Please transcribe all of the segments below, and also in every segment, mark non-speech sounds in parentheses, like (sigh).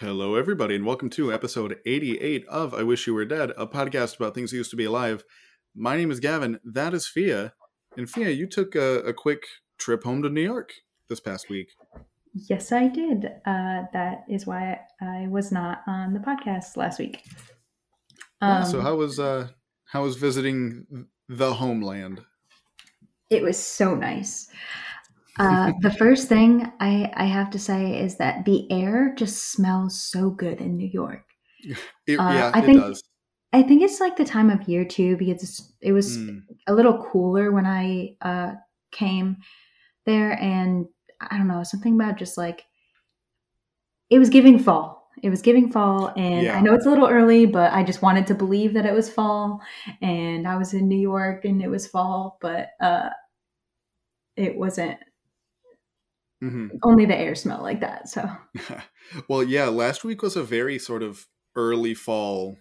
Hello, everybody, and welcome to episode 88 of I Wish You Were Dead, a podcast about things that used to be alive. My name is Gavin. That is Fia. And Fia, you took a, a quick trip home to New York this past week. Yes, I did. Uh, that is why I was not on the podcast last week. Um, yeah, so how was uh, how was visiting the homeland? It was so nice. Uh, (laughs) the first thing I, I have to say is that the air just smells so good in New York. It, uh, yeah, I think, does. I think it's like the time of year too, because it was mm. a little cooler when I uh, came there, and I don't know something about just like it was giving fall. It was giving fall, and yeah. I know it's a little early, but I just wanted to believe that it was fall. And I was in New York, and it was fall, but uh, it wasn't Mm-hmm. Only the air smelled like that. So, (laughs) well, yeah, last week was a very sort of early fall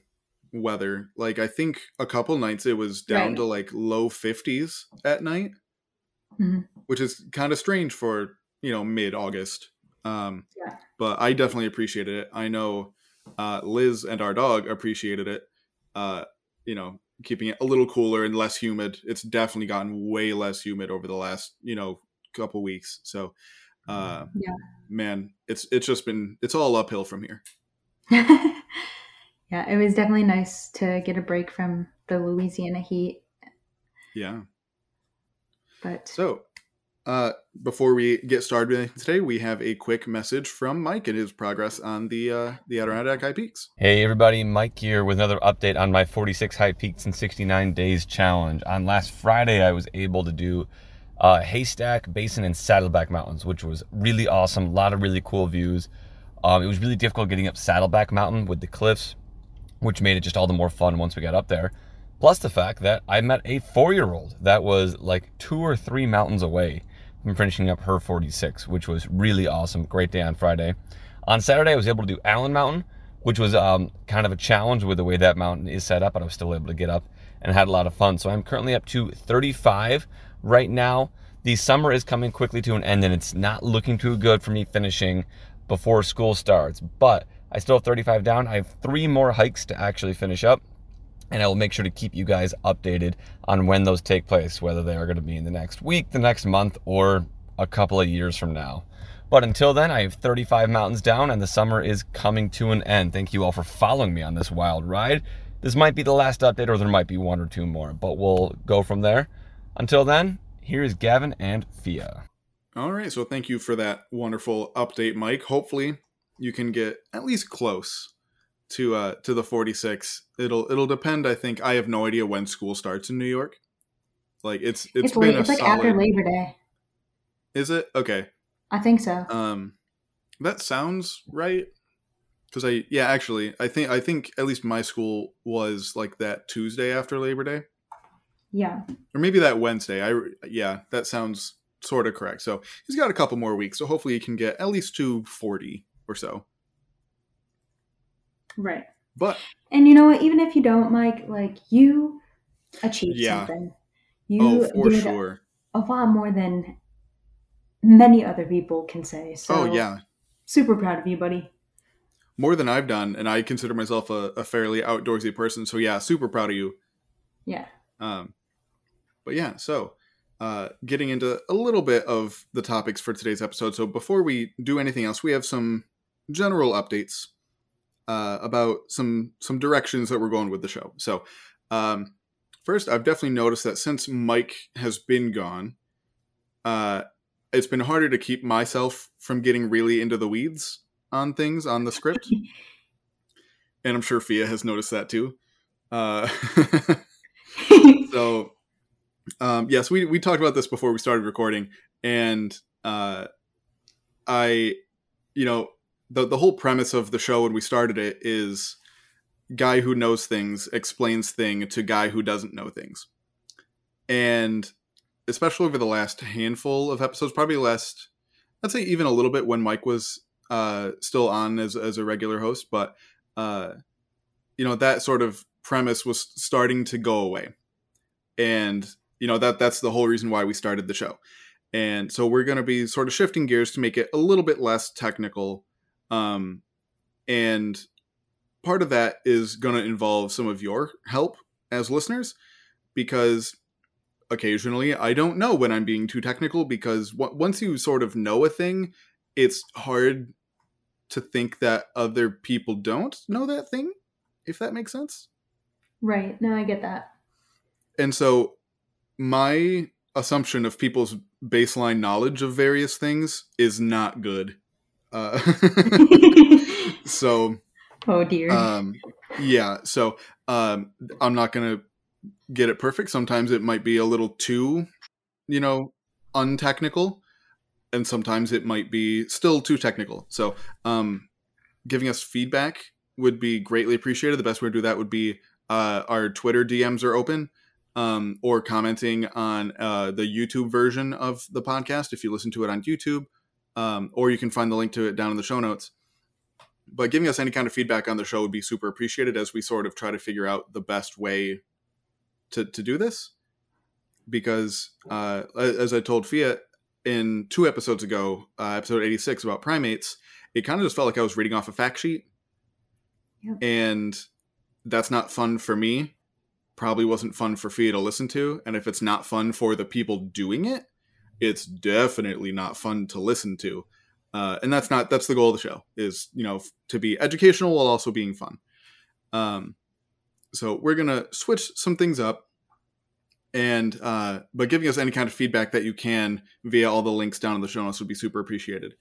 weather. Like, I think a couple nights it was down right. to like low 50s at night, mm-hmm. which is kind of strange for, you know, mid August. Um, yeah. But I definitely appreciated it. I know uh, Liz and our dog appreciated it. Uh, you know, keeping it a little cooler and less humid. It's definitely gotten way less humid over the last, you know, couple weeks. So uh, yeah, man, it's it's just been it's all uphill from here. (laughs) yeah, it was definitely nice to get a break from the Louisiana heat. Yeah. But so, uh, before we get started today, we have a quick message from Mike and his progress on the uh, the Adirondack High Peaks. Hey everybody, Mike here with another update on my 46 High Peaks in 69 Days challenge. On last Friday, I was able to do uh, Haystack, Basin, and Saddleback Mountains, which was really awesome. A lot of really cool views. Um, it was really difficult getting up Saddleback Mountain with the cliffs, which made it just all the more fun once we got up there. Plus the fact that I met a four-year-old that was like two or three mountains away from finishing up her 46, which was really awesome. Great day on Friday. On Saturday, I was able to do Allen Mountain, which was um, kind of a challenge with the way that mountain is set up, but I was still able to get up and had a lot of fun. So I'm currently up to 35 right now. The summer is coming quickly to an end, and it's not looking too good for me finishing before school starts. But I still have 35 down. I have three more hikes to actually finish up, and I will make sure to keep you guys updated on when those take place, whether they are going to be in the next week, the next month, or a couple of years from now. But until then, I have 35 mountains down, and the summer is coming to an end. Thank you all for following me on this wild ride. This might be the last update, or there might be one or two more, but we'll go from there. Until then, here is Gavin and Fia. All right, so thank you for that wonderful update, Mike. Hopefully, you can get at least close to uh to the 46. It'll it'll depend. I think I have no idea when school starts in New York. Like it's it's, it's been late, it's like solid... after Labor Day. Is it okay? I think so. Um, that sounds right. Because I yeah actually I think I think at least my school was like that Tuesday after Labor Day. Yeah. Or maybe that Wednesday. I yeah, that sounds sort of correct. So he's got a couple more weeks, so hopefully he can get at least to forty or so. Right. But and you know what? Even if you don't, Mike, like you achieved yeah. something. You oh, for sure. A, a lot more than many other people can say. So oh yeah. Super proud of you, buddy. More than I've done, and I consider myself a, a fairly outdoorsy person. So yeah, super proud of you. Yeah. Um, but yeah, so uh, getting into a little bit of the topics for today's episode. So before we do anything else, we have some general updates uh, about some some directions that we're going with the show. So um, first, I've definitely noticed that since Mike has been gone, uh, it's been harder to keep myself from getting really into the weeds on things on the script. (laughs) and I'm sure Fia has noticed that too. Uh, (laughs) (laughs) so um, yes, we we talked about this before we started recording, and uh, I, you know, the the whole premise of the show when we started it is guy who knows things explains thing to guy who doesn't know things, and especially over the last handful of episodes, probably last, I'd say even a little bit when Mike was uh, still on as as a regular host, but uh, you know that sort of premise was starting to go away, and you know that that's the whole reason why we started the show and so we're going to be sort of shifting gears to make it a little bit less technical um and part of that is going to involve some of your help as listeners because occasionally I don't know when I'm being too technical because w- once you sort of know a thing, it's hard to think that other people don't know that thing, if that makes sense. Right. No, I get that. And so my assumption of people's baseline knowledge of various things is not good. Uh, (laughs) (laughs) so oh dear. um, yeah so um, i'm not gonna get it perfect. Sometimes it might be a little too you know untechnical and sometimes it might be still too technical. So um, giving us feedback would be greatly appreciated. The best way to do that would be uh, our twitter dms are open um, or commenting on uh, the youtube version of the podcast if you listen to it on youtube um, or you can find the link to it down in the show notes. But giving us any kind of feedback on the show would be super appreciated as we sort of try to figure out the best way to, to do this. Because uh, as i told Fia in two episodes ago uh, episode 86 about primates it kind of just felt like i was reading off a fact sheet. Yep. and that's not fun for me probably wasn't fun for Fia to listen to and if it's not fun for the people doing it it's definitely not fun to listen to. Uh, and that's not that's the goal of the show is you know to be educational while also being fun. Um, so we're gonna switch some things up and uh, but giving us any kind of feedback that you can via all the links down in the show notes would be super appreciated.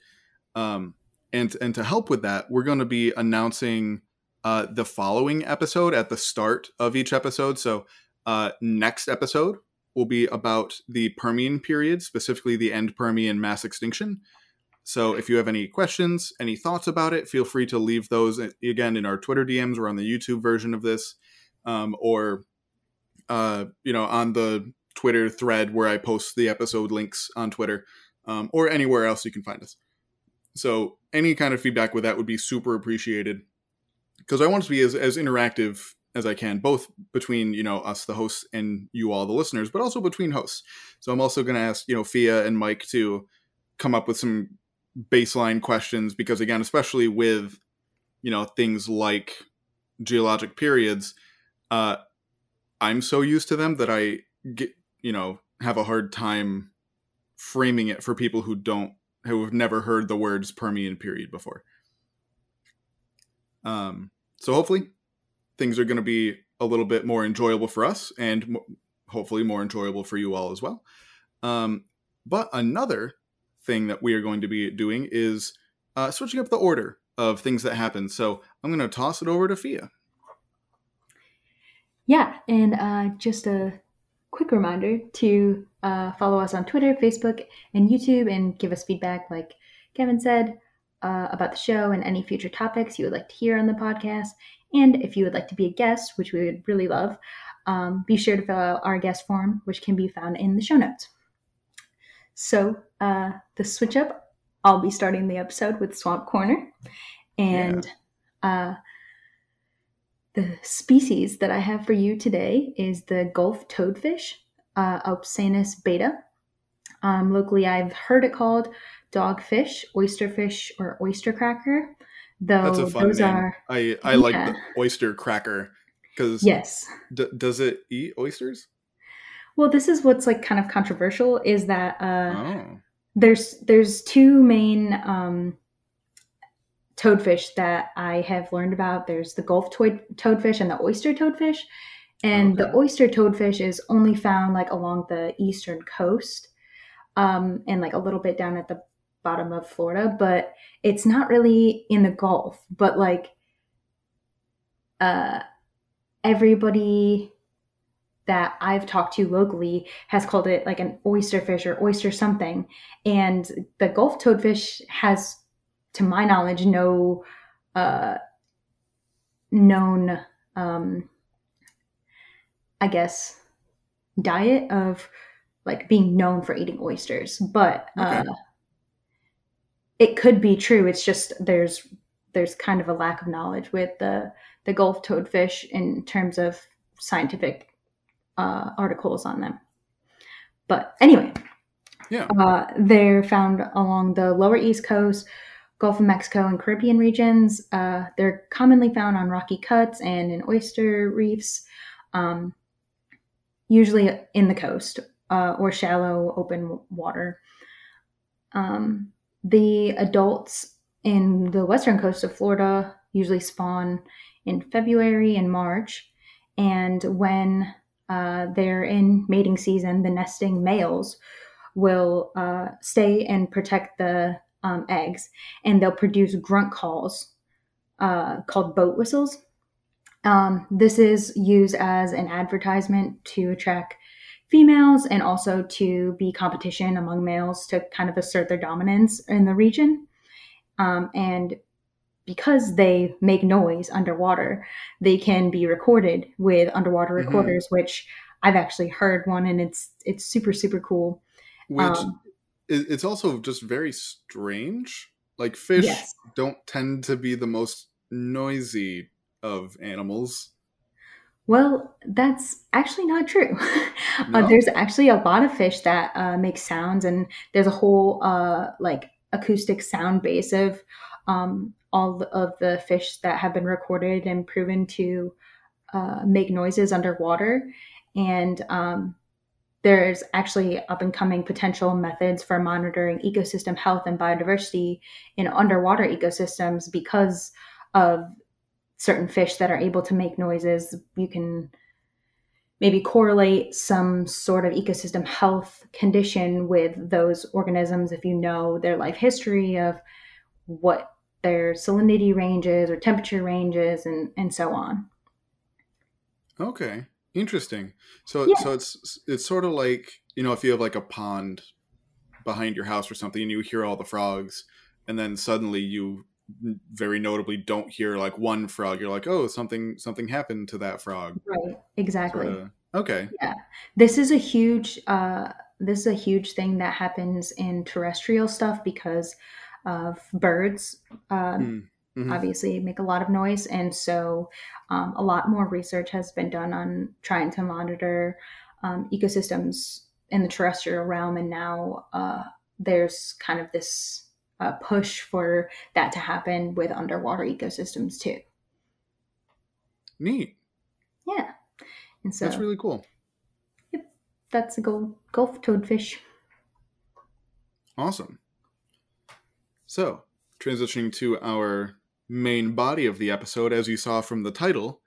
Um, and and to help with that we're going to be announcing uh, the following episode at the start of each episode. So uh, next episode will be about the permian period specifically the end permian mass extinction. So if you have any questions, any thoughts about it, feel free to leave those uh, again in our Twitter DMs or on the YouTube version of this, um, or uh, you know on the Twitter thread where I post the episode links on Twitter, um, or anywhere else you can find us. So any kind of feedback with that would be super appreciated because I want to be as, as interactive as I can, both between you know us, the hosts, and you all, the listeners, but also between hosts. So I'm also going to ask you know Fia and Mike to come up with some baseline questions because again especially with you know things like geologic periods uh i'm so used to them that i get you know have a hard time framing it for people who don't who have never heard the words permian period before um so hopefully things are going to be a little bit more enjoyable for us and hopefully more enjoyable for you all as well um but another thing that we are going to be doing is uh, switching up the order of things that happen. So I'm going to toss it over to Fia. Yeah, and uh, just a quick reminder to uh, follow us on Twitter, Facebook, and YouTube and give us feedback, like Gavin said, uh, about the show and any future topics you would like to hear on the podcast. And if you would like to be a guest, which we would really love, um, be sure to fill out our guest form, which can be found in the show notes. So, uh, the switch up, I'll be starting the episode with Swamp Corner. And uh, the species that I have for you today is the Gulf toadfish, uh, Opsanus beta. Um, locally, I've heard it called dogfish, oysterfish, or oyster cracker. Though That's a fun those name. are I, I like the oyster cracker because yes. d- does it eat oysters? Well, this is what's like kind of controversial is that uh, oh. there's there's two main um, toadfish that I have learned about. There's the Gulf toad, toadfish and the oyster toadfish. And the oyster toadfish is only found like along the eastern coast um, and like a little bit down at the bottom of Florida, but it's not really in the Gulf. But like uh, everybody that I've talked to locally has called it like an oyster fish or oyster something. And the Gulf toadfish has, to my knowledge, no uh, known, um, I guess, diet of like being known for eating oysters. But uh, Okay. It could be true. It's just there's there's kind of a lack of knowledge with the the Gulf toadfish in terms of scientific uh, articles on them. But anyway, Yeah. uh, they're found along the lower east coast, Gulf of Mexico and Caribbean regions. Uh, they're commonly found on rocky cuts and in oyster reefs, um, usually in the coast uh, or shallow open water. Um, the adults in the western coast of Florida usually spawn in February and March. And when uh, they're in mating season, the nesting males will uh, stay and protect the um, eggs, and they'll produce grunt calls uh, called boat whistles. Um, this is used as an advertisement to attract females and also to be competition among males to kind of assert their dominance in the region. Um, and because they make noise underwater, they can be recorded with underwater mm-hmm. recorders, which I've actually heard one, and it's it's super super cool. Which um, it's also just very strange. Like fish yes. don't tend to be the most noisy of animals. Well, that's actually not true. (laughs) Uh, no? uh, there's actually a lot of fish that uh, make sounds, and there's a whole uh, like acoustic sound base of um, all of the fish that have been recorded and proven to uh, make noises underwater. And um, there's actually up and coming potential methods for monitoring ecosystem health and biodiversity in underwater ecosystems because of certain fish that are able to make noises. You can maybe correlate some sort of ecosystem health condition with those organisms if you know their life history of what their salinity ranges or temperature ranges and, and so on. Okay. Interesting. So yeah. so it's it's sort of like you know if you have like a pond behind your house or something and you hear all the frogs and then suddenly you very notably don't hear like one frog you're like oh something something happened to that frog right exactly sort of, okay yeah this is a huge uh this is a huge thing that happens in terrestrial stuff because of birds um, mm mm-hmm. obviously make a lot of noise. And so um, a lot more research has been done on trying to monitor um, ecosystems in the terrestrial realm. And now uh, there's kind of this uh, push for that to happen with underwater ecosystems too. Neat. Yeah. And so that's really cool. Yep. That's a Gulf, Gulf toadfish. Awesome. So, transitioning to our main body of the episode, as you saw from the title,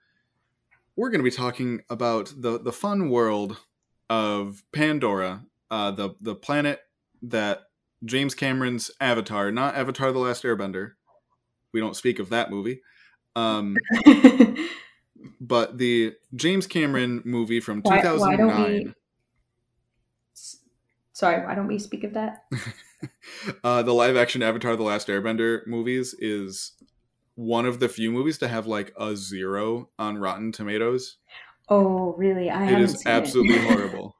we're going to be talking about the the fun world of Pandora, uh, the the planet that James Cameron's Avatar, not Avatar: The Last Airbender. We don't speak of that movie. Um, (laughs) but the James Cameron movie from 2009. Why, why we... Sorry, why don't we speak of that? (laughs) uh, the live action Avatar: The Last Airbender movies is one of the few movies to have like a zero on Rotten Tomatoes. Oh, really? I it is absolutely it. (laughs) horrible.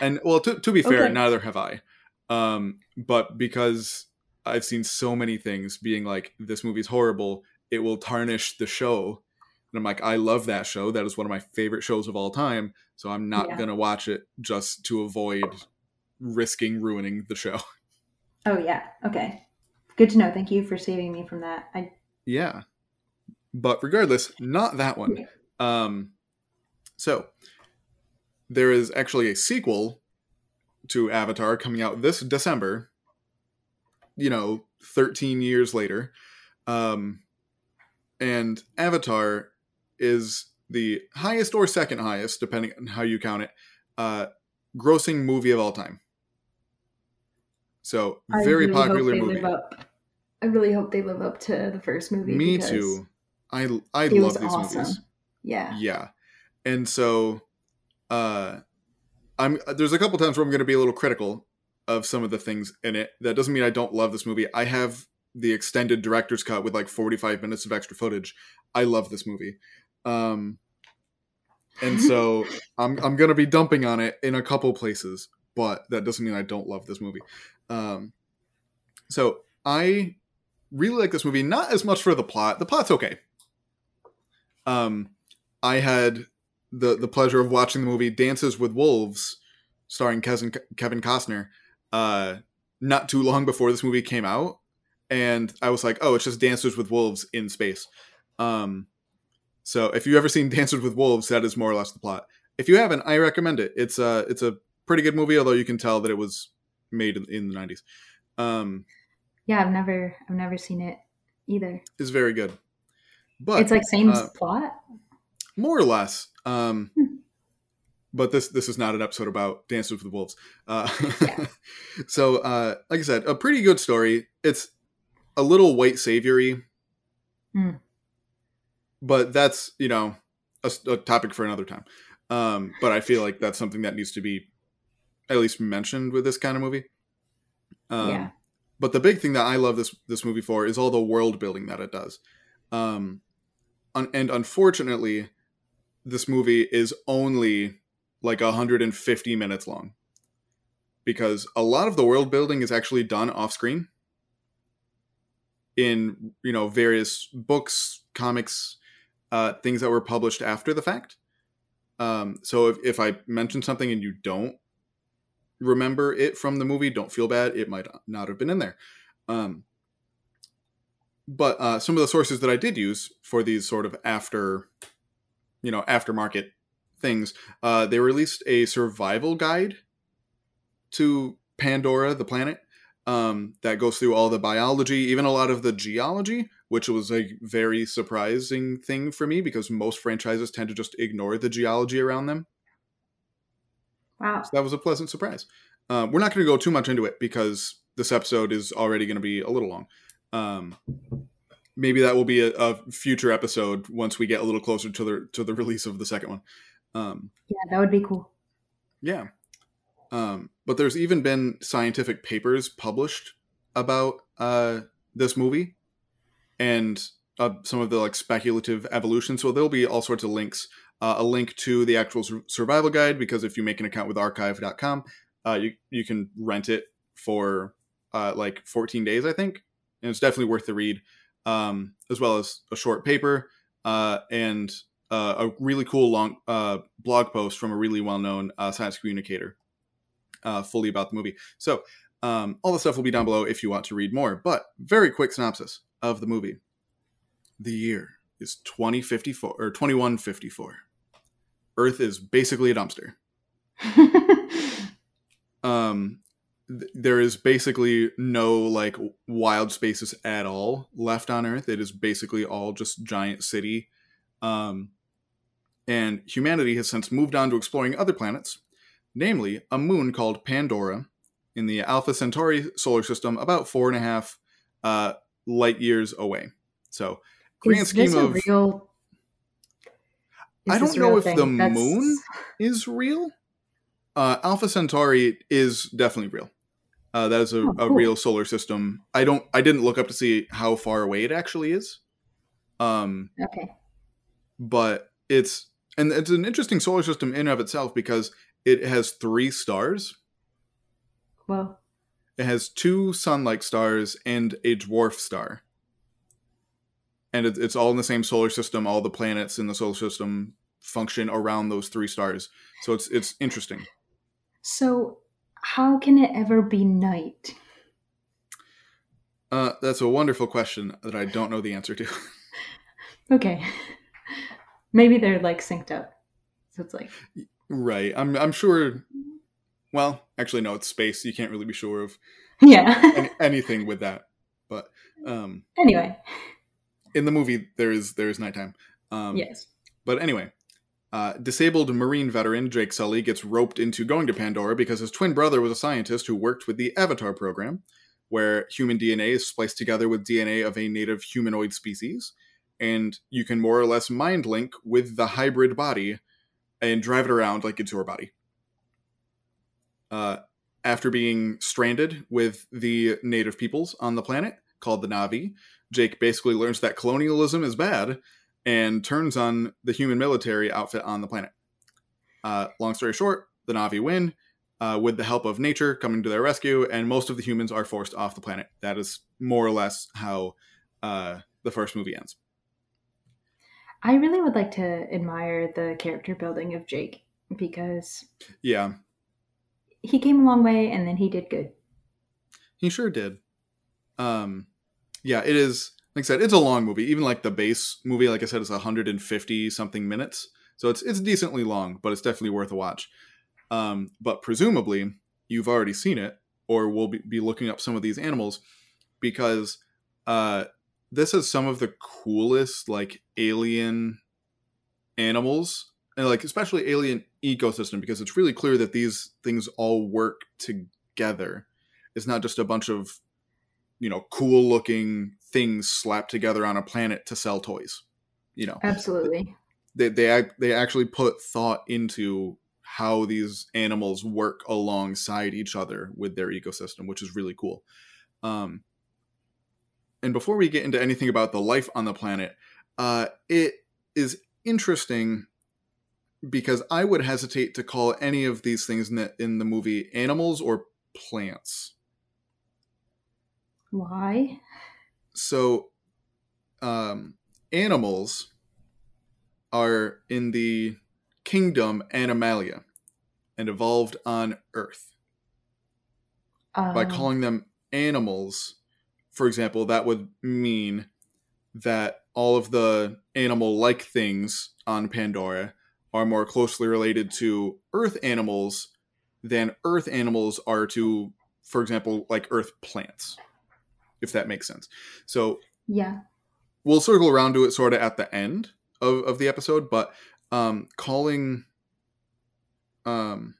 And well, to, to be fair, okay. neither have I. Um, but because I've seen so many things being like, this movie's horrible, it will tarnish the show. And I'm like, I love that show. That is one of my favorite shows of all time. So I'm not yeah. going to watch it just to avoid risking ruining the show. (laughs) Oh, yeah. Okay. Good to know. Thank you for saving me from that. I yeah. But regardless, not that one. Um, so there is actually a sequel to Avatar coming out this December. You know, 13 years later. Um, and Avatar is the highest or second highest, depending on how you count it, uh, grossing movie of all time. So very really popular movie. I really hope they live up to the first movie. Me too. I I love these awesome. movies. Yeah. Yeah. And so uh I'm there's a couple times where I'm going to be a little critical of some of the things in it. That doesn't mean I don't love this movie. I have the extended director's cut with like 45 minutes of extra footage. I love this movie. Um and so (laughs) I'm I'm going to be dumping on it in a couple places, but that doesn't mean I don't love this movie. Um so I really like this movie, not as much for the plot. The plot's okay. Um, I had the the pleasure of watching the movie Dances with Wolves, starring Kevin Kevin Costner, uh, not too long before this movie came out, and I was like, oh, it's just Dances with Wolves in space. Um, so if you've ever seen Dances with Wolves, that is more or less the plot. If you haven't, I recommend it. It's a it's a pretty good movie, although you can tell that it was made in, the nineties. Um, yeah, I've never I've never seen it either. It's very good, but it's like same uh, plot, more or less. Um, hmm. but this this is not an episode about Dances with the Wolves. Uh, yeah. (laughs) so, uh, like I said, a pretty good story. It's a little white saviory, mm. but that's you know a, a, topic for another time. Um, but I feel like that's something that needs to be at least mentioned with this kind of movie. Um, yeah. But the big thing that I love this this movie for is all the world building that it does. Um, un- and unfortunately, this movie is only like 150 minutes long. Because a lot of the world building is actually done off screen in you know various books comics uh, things that were published after the fact. Um, so if, if i mention something and you don't remember it from the movie don't feel bad it might not have been in there. Um, but uh, some of the sources that i did use for these sort of after you know aftermarket things uh, they released a survival guide to pandora the planet um, that goes through all the biology, even a lot of the geology, which was a very surprising thing for me because most franchises tend to just ignore the geology around them. Wow. So that was a pleasant surprise. Um, we're not going to go too much into it because this episode is already going to be a little long. Um, maybe that will be a, a, future episode once we get a little closer to the to the release of the second one. Um, yeah, that would be cool. Yeah. Um, but there's even been scientific papers published about uh, this movie and uh, some of the like speculative evolution. So there'll be all sorts of links. Uh, a link to the actual survival guide because if you make an account with archive.com, uh, you you can rent it for uh, like 14 days, I think, and it's definitely worth the read. Um, as well as a short paper uh, and uh, a really cool long uh, blog post from a really well-known uh, science communicator uh, fully about the movie. So um, all the stuff will be down below if you want to read more. But very quick synopsis of the movie. The year is 2054 or 2154. Earth is basically a dumpster. (laughs) um, th- there is basically no like wild spaces at all left on Earth. It is basically all just giant city. Um, and humanity has since moved on to exploring other planets namely a moon called Pandora in the Alpha Centauri solar system, about four and a half uh, light years away. So, grand is scheme of real. I don't know if thing? the That's... moon is real. Uh, Alpha Centauri is definitely real. Uh, that is a, oh, cool. a, real solar system. I don't. I didn't look up to see how far away it actually is. Um, okay. But it's and it's an interesting solar system in and of itself because it has three stars. Well, it has two sun-like stars and a dwarf star, and it, it's all in the same solar system. All the planets in the solar system function around those three stars, so it's it's interesting. So, how can it ever be night? Uh, that's a wonderful question that I don't know the answer to. (laughs) okay, maybe they're like synced up, so it's like Right. I'm I'm sure well, actually no, it's space. You can't really be sure of (laughs) yeah any, anything with that. But um anyway, in the movie there is there is nighttime. Um Yes. But anyway, uh, disabled Marine veteran Jake Sully gets roped into going to Pandora because his twin brother was a scientist who worked with the Avatar program, where human DNA is spliced together with DNA of a native humanoid species, and you can more or less mind link with the hybrid body and drive it around like it's your body. Uh, after being stranded with the native peoples on the planet called the Na'vi, Jake basically learns that colonialism is bad and turns on the human military outfit on the planet. Uh, long story short, the Na'vi win uh, with the help of nature coming to their rescue, and most of the humans are forced off the planet. That is more or less how uh, the first movie ends. I really would like to admire the character building of Jake because yeah, he came a long way and then he did good. He sure did. Um, yeah, it is. Like I said, it's a long movie. Even like the base movie, like I said, is 150 something minutes, so it's it's decently long, but it's definitely worth a watch. Um, but presumably, you've already seen it, or will be, be looking up some of these animals because uh, this is some of the coolest like alien animals and like especially alien ecosystem because it's really clear that these things all work together it's not just a bunch of you know cool looking things slapped together on a planet to sell toys you know. Absolutely. They they, they actually put thought into how these animals work alongside each other with their ecosystem which is really cool. Um and before we get into anything about the life on the planet uh it is interesting because I would hesitate to call any of these things in the, in the movie animals or plants. Why? So, um, animals are in the kingdom Animalia and evolved on Earth. By Um, calling them animals, for example, that would mean that all of the animal like things on Pandora are more closely related to Earth animals than Earth animals are to, for example, like Earth plants, if that makes sense. So yeah. we'll circle around to it sort of at the end of, of the episode, but um, calling, um,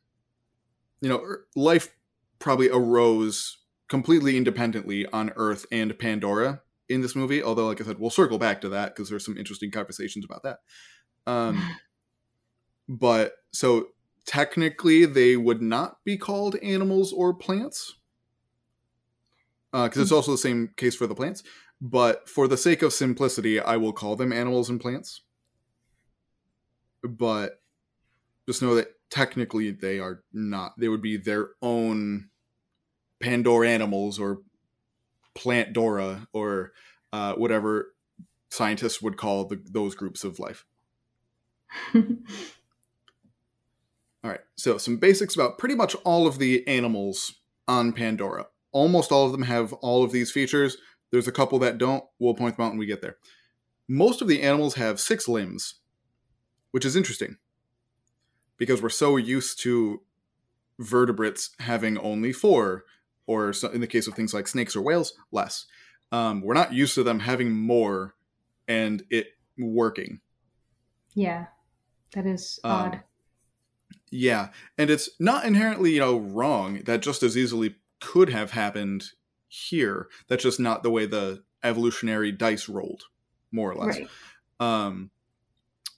you know, er- life probably arose completely independently on Earth and Pandora in this movie. Although, like I said, we'll circle back to that because there's some interesting conversations about that. Um, (sighs) but so technically, they would not be called animals or plants because it's also the same case for the plants. But for the sake of simplicity, I will call them animals and plants. But just know that technically they are not. They would be their own Pandora animals or Plant Dora or uh, whatever scientists would call the, those groups of life. (laughs) All right, so some basics about pretty much all of the animals on Pandora. Almost all of them have all of these features. There's a couple that don't. We'll point them out when we get there. Most of the animals have six limbs, which is interesting because we're so used to vertebrates having only four, or in the case of things like snakes or whales, less. Um, we're not used to them having more and it working. yeah. That is Um, odd. Yeah, and it's not inherently, you know, wrong. That just as easily could have happened here. That's just not the way the evolutionary dice rolled, more or less. Right. Um,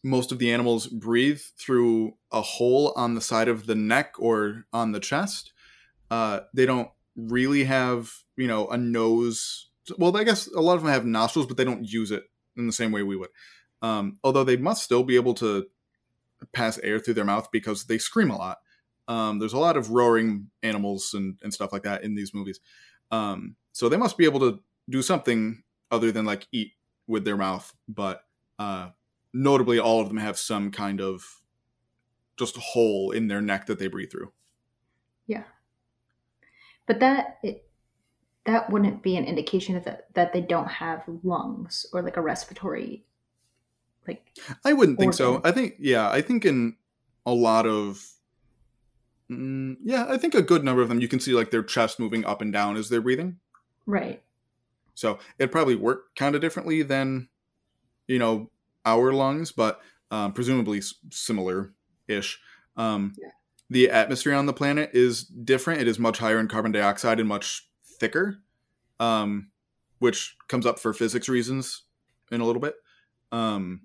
most of the animals breathe through a hole on the side of the neck or on the chest. Uh, they don't really have, you know, a nose. Well, I guess a lot of them have nostrils, but they don't use it in the same way we would. Um, although they must still be able to pass air through their mouth because they scream a lot. Um, there's a lot of roaring animals and, and stuff like that in these movies. Um, so they must be able to do something other than like eat with their mouth. But uh, notably, all of them have some kind of just hole in their neck that they breathe through. Yeah. But that it, that wouldn't be an indication of that that they don't have lungs or like a respiratory like I wouldn't think so. I think, yeah, I think in a lot of, mm, yeah, I think a good number of them, you can see like their chest moving up and down as they're breathing. right. So it probably work kind of differently than, you know, our lungs, but um, presumably similar ish. Um, Yeah. The atmosphere on the planet is different. It is much higher in carbon dioxide and much thicker, um, which comes up for physics reasons in a little bit. Um,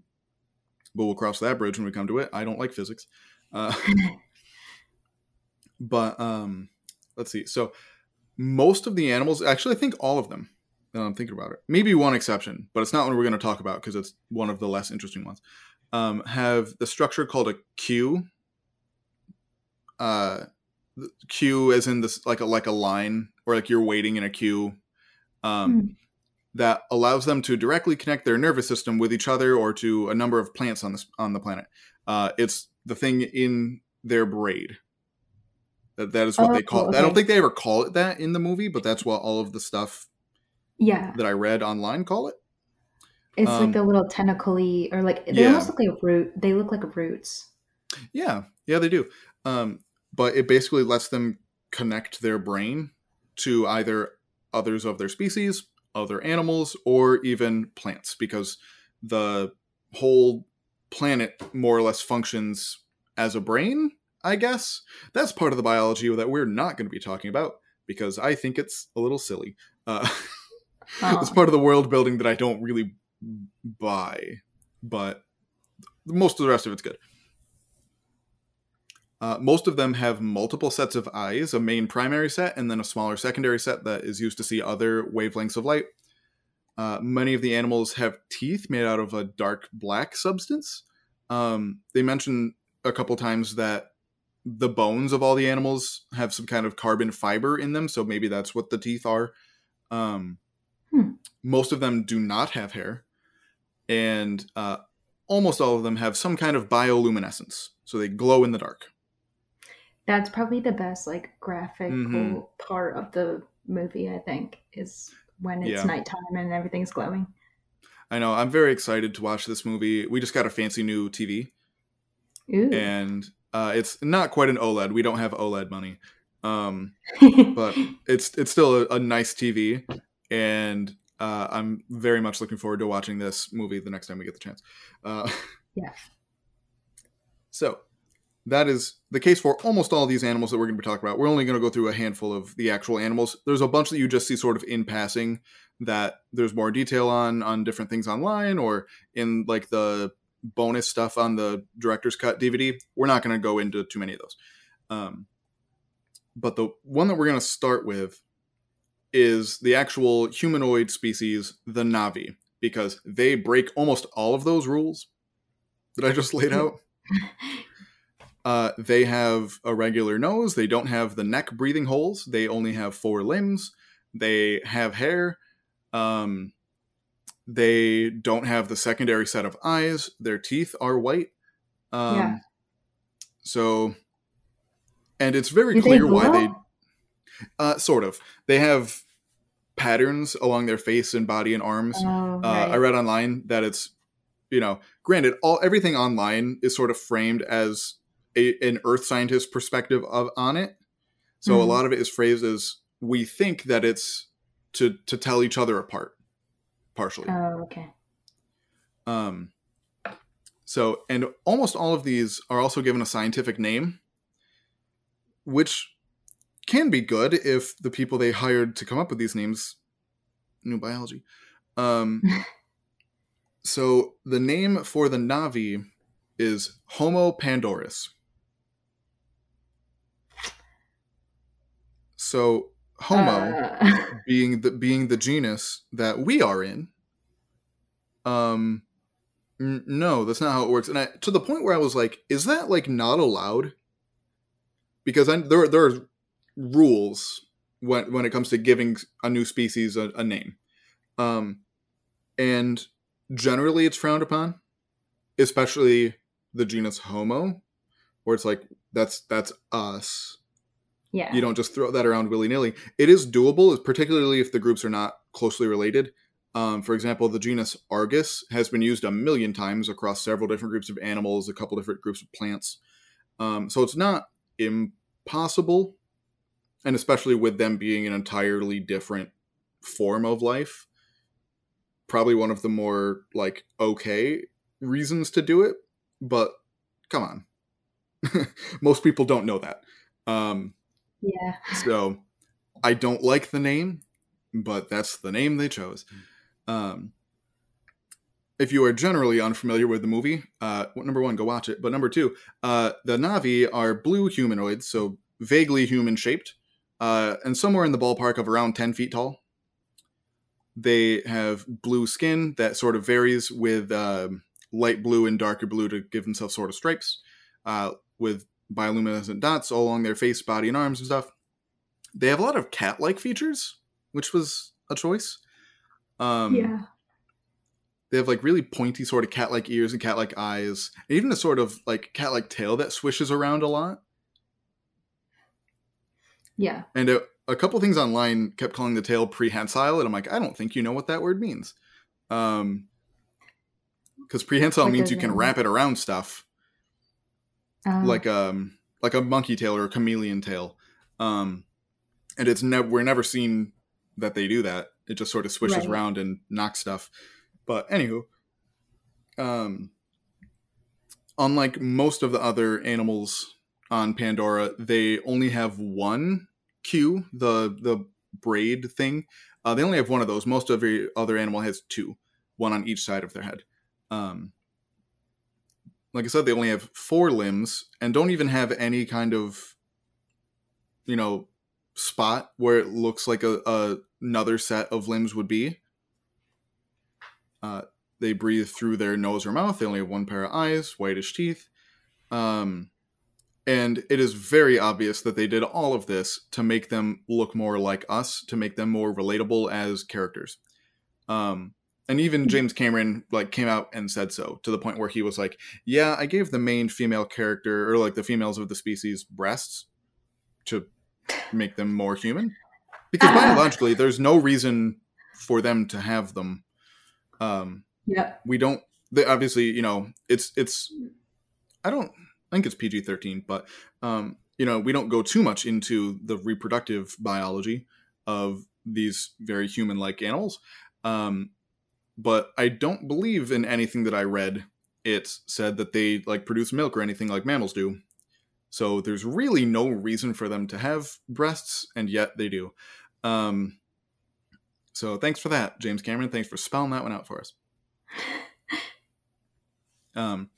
but we'll cross that bridge when we come to it. I don't like physics. Uh, (laughs) but um, let's see. So most of the animals, actually, I think all of them, now I'm thinking about it, maybe one exception, but it's not one we're going to talk about because it's one of the less interesting ones, um, have the structure called a queue. Uh, queue as in this like a like a line or like you're waiting in a queue um, Hmm. that allows them to directly connect their nervous system with each other or to a number of plants on this on the planet. Uh, it's the thing in their braid. That that is what they Oh, call. I don't think they ever call it that in the movie, but that's what all of the stuff Yeah. that I read online call it. It's Um, like the little tentacly or like they yeah. almost look like root. They look like roots. Yeah, yeah, they do. Um, but it basically lets them connect their brain to either others of their species, other animals, or even plants, because the whole planet more or less functions as a brain. I guess that's part of the biology that we're not going to be talking about because I think it's a little silly. Uh, (laughs) it's Oh. part of the world building that I don't really buy, but most of the rest of it's good. Uh, most of them have multiple sets of eyes, a main primary set, and then a smaller secondary set that is used to see other wavelengths of light. Uh, many of the animals have teeth made out of a dark black substance. Um, they mention a couple times that the bones of all the animals have some kind of carbon fiber in them, so maybe that's what the teeth are. Um, Hmm. Most of them do not have hair, and uh, almost all of them have some kind of bioluminescence, so they glow in the dark. That's probably the best like graphical Mhm. part of the movie, I think, is when it's Yeah. nighttime and everything's glowing. I know. I'm very excited to watch this movie. We just got a fancy new TV, Ooh. and uh, it's not quite an OLED. We don't have OLED money, um, (laughs) but it's it's still a, a nice TV, and uh, I'm very much looking forward to watching this movie the next time we get the chance. Uh, Yeah. (laughs) So that is the case for almost all these animals that we're going to be talking about. We're only going to go through a handful of the actual animals. There's a bunch that you just see sort of in passing that there's more detail on on different things online or in like the bonus stuff on the director's cut DVD. We're not going to go into too many of those. Um, but the one that we're going to start with is the actual humanoid species, the Na'vi, because they break almost all of those rules that I just laid out. (laughs) Uh, they have a regular nose. They don't have the neck breathing holes. They only have four limbs. They have hair. Um, they don't have the secondary set of eyes. Their teeth are white. Um, Yeah. So, and it's very Do they clear why they, uh, sort of, they have patterns along their face and body and arms. Oh, Uh, I read online that it's, you know, granted, all everything online is sort of framed as a, an Earth scientist perspective of on it. So a Mhm. lot of it is phrased as we think that it's to to tell each other apart, partially. Oh, okay. Um, so, and almost all of these are also given a scientific name, which can be good if the people they hired to come up with these names knew biology. Um, (laughs) so, the name for the Na'vi is Homo pandoris. So, Homo Uh, (laughs) being the being the genus that we are in um n- no that's not how it works. And I, to the point where i was like is that like not allowed? Because I, there, there are rules when, when it comes to giving a new species a, a name. Um and generally it's frowned upon especially the genus homo where it's like that's that's us yeah. you don't just throw that around willy nilly. It is doable, particularly if the groups are not closely related. Um, for example, the genus Argus has been used a million times across several different groups of animals, a couple different groups of plants. Um, so it's not impossible, and especially with them being an entirely different form of life, probably one of the more like okay reasons to do it. But come on, (laughs) most people don't know that. Um, Yeah. so I don't like the name, but that's the name they chose. Um, if you are generally unfamiliar with the movie, uh, number one, go watch it. But number two, uh, the Na'vi are blue humanoids, so vaguely human shaped, uh, and somewhere in the ballpark of around 10 feet tall. They have blue skin that sort of varies with um light blue and darker blue to give themselves sort of stripes, uh, with bioluminescent dots all along their face, body, and arms and stuff. They have a lot of cat-like features, which was a choice. Um, yeah. They have like really pointy sort of cat-like ears and cat-like eyes, and even a sort of like cat-like tail that swishes around a lot. Yeah. And a, a couple things online kept calling the tail prehensile, and I'm like, I don't think you know what that word means. Um, because prehensile means you can wrap it around stuff, Oh, like um, like a monkey tail or a chameleon tail. Um, and it's never we're never seen that they do that. It just sort of swishes Right. around and knocks stuff. But anywho, um, unlike most of the other animals on Pandora, they only have one queue, the the braid thing. Uh, they only have one of those. Most every other animal has two, one on each side of their head. Um, like I said, they only have four limbs and don't even have any kind of, you know, spot where it looks like a, a another set of limbs would be. Uh, they breathe through their nose or mouth. They only have one pair of eyes, whitish teeth. Um, and it is very obvious that they did all of this to make them look more like us, to make them more relatable as characters. Um, and even James Cameron like came out and said so to the point where he was like, "Yeah, I gave the main female character or like the females of the species breasts to make them more human because Ah. biologically there's no reason for them to have them um Yep. we don't they obviously you know it's it's i don't I think it's pg-13 but um you know we don't go too much into the reproductive biology of these very human like animals um but i don't believe in anything that i read it said that they like produce milk or anything like mammals do. So there's really no reason for them to have breasts and yet they do. Um so thanks for that james cameron. Thanks for spelling that one out for us. (laughs) Um,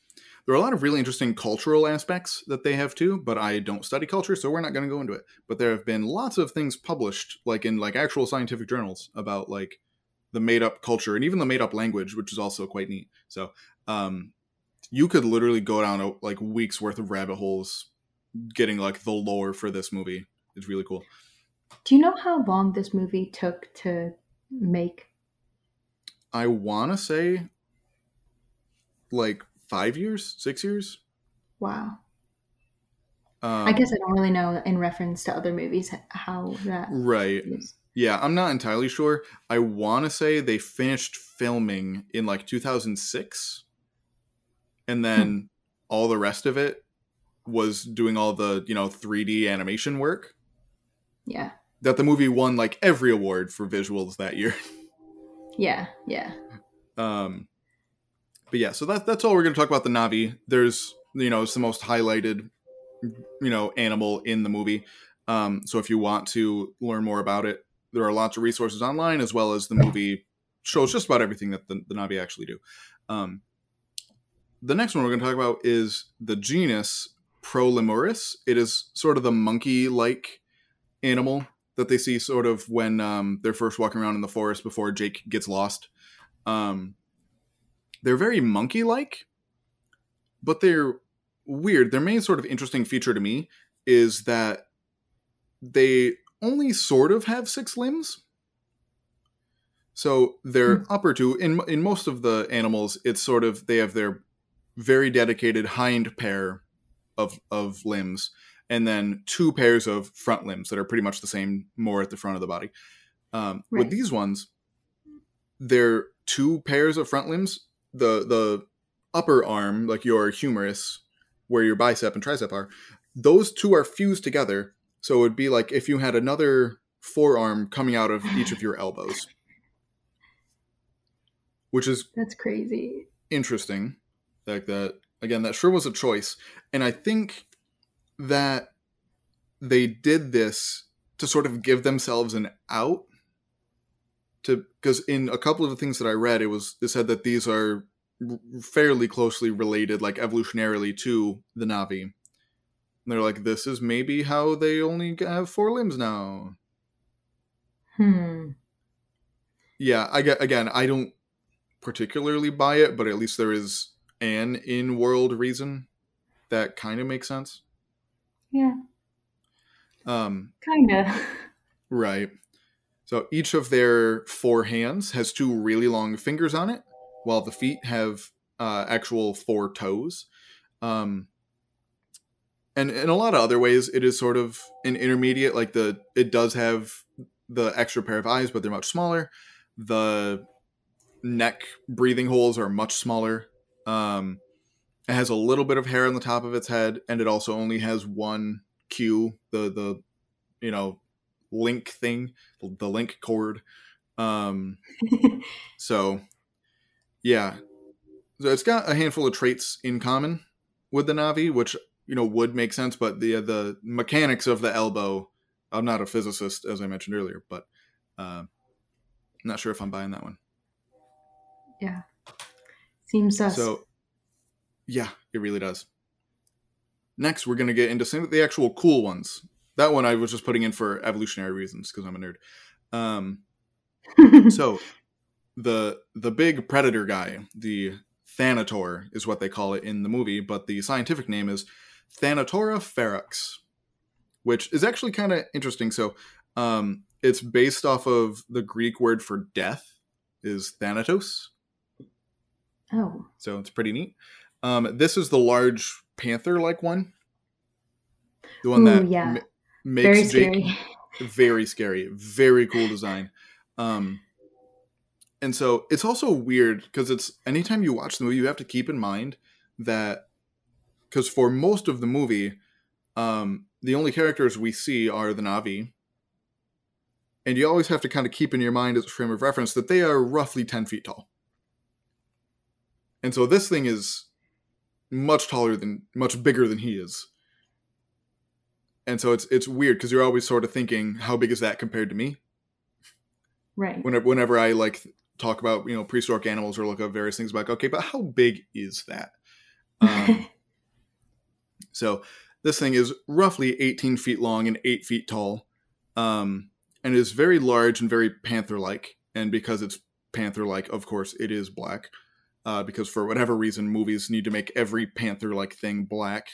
there are a lot of really interesting cultural aspects that they have too, but I don't study culture, so we're not going to go into it. But there have been lots of things published, like in like actual scientific journals, about like the made up culture and even the made up language, which is also quite neat. So um, you could literally go down a, like weeks worth of rabbit holes getting like the lore for this movie. It's really cool. Do you know how long this movie took to make? I want to say like five years, six years. Wow. Um, I guess I don't really know in reference to other movies how that right. is. Yeah, I'm not entirely sure. I want to say they finished filming in like 2006, and then all the rest of it was doing all the you know 3D animation work. Yeah. That the movie won like every award for visuals that year. (laughs) Yeah. Yeah. Um, but yeah, so that, that's all we're going to talk about the Na'vi. There's, you know, it's the most highlighted, you know, animal in the movie. Um, so if you want to learn more about it, there are lots of resources online as well as the movie shows just about everything that the, the Na'vi actually do. Um, the next one we're going to talk about is the genus Prolemuris. It is sort of the monkey-like animal that they see sort of when um, they're first walking around in the forest before Jake gets lost. Um, they're very monkey-like, but they're weird. Their main sort of interesting feature to me is that they only sort of have six limbs. So their Hmm. upper two in in most of the animals, it's sort of they have their very dedicated hind pair of of limbs, and then two pairs of front limbs that are pretty much the same, more at the front of the body. Um, With these ones, they're two pairs of front limbs. The the upper arm, like your humerus, where your bicep and tricep are, those two are fused together. So it would be like if you had another forearm coming out of each of your elbows, which is That's crazy. interesting. Like that again, that sure was a choice, and I think that they did this to sort of give themselves an out. To because in a couple of the things that I read, it was it said that these are fairly closely related, like evolutionarily, to the Na'vi. And they're like, this is maybe how they only have four limbs now. Hmm. Yeah, I get again. I don't particularly buy it, but at least there is an in-world reason that kind of makes sense. Yeah. Um, Kinda. right. So each of their four hands has two really long fingers on it, while the feet have uh, actual four toes. Um, and in a lot of other ways, it is sort of an intermediate. Like the it does have the extra pair of eyes, but they're much smaller. The neck breathing holes are much smaller. Um, it has a little bit of hair on the top of its head, and it also only has one Q, the the you know link thing, the link cord. Um, (laughs) so yeah, so it's got a handful of traits in common with the Na'vi, which you know would make sense, but the the mechanics of the elbow. I'm not a physicist, as I mentioned earlier, but uh, I'm not sure if I'm buying that one. Yeah, seems sus. So, yeah, it really does. Next, we're gonna get into some of the actual cool ones. That one I was just putting in for evolutionary reasons because I'm a nerd. Um, (laughs) so the the big predator guy, the Thanator is what they call it in the movie, but the scientific name is Thanatora ferox, which is actually kind of interesting. So, um, it's based off of the Greek word for death is Thanatos. Oh, so it's pretty neat. Um, this is the large panther-like one, the one Ooh, that yeah. m- makes very Jake scary. (laughs) very scary, very cool design. Um, and so it's also weird because it's anytime you watch the movie, you have to keep in mind that because for most of the movie, um, the only characters we see are the Na'vi. And you always have to kind of keep in your mind as a frame of reference that they are roughly 10 feet tall. And so this thing is much taller than, much bigger than he is. And so it's it's weird because you're always sort of thinking, how big is that compared to me? Right. Whenever whenever I like talk about you know prehistoric animals or look up various things like okay but how big is that (laughs) um, so this thing is roughly 18 feet long and 8 feet tall um, and is very large and very panther-like and because it's panther-like of course it is black uh, because for whatever reason movies need to make every panther-like thing black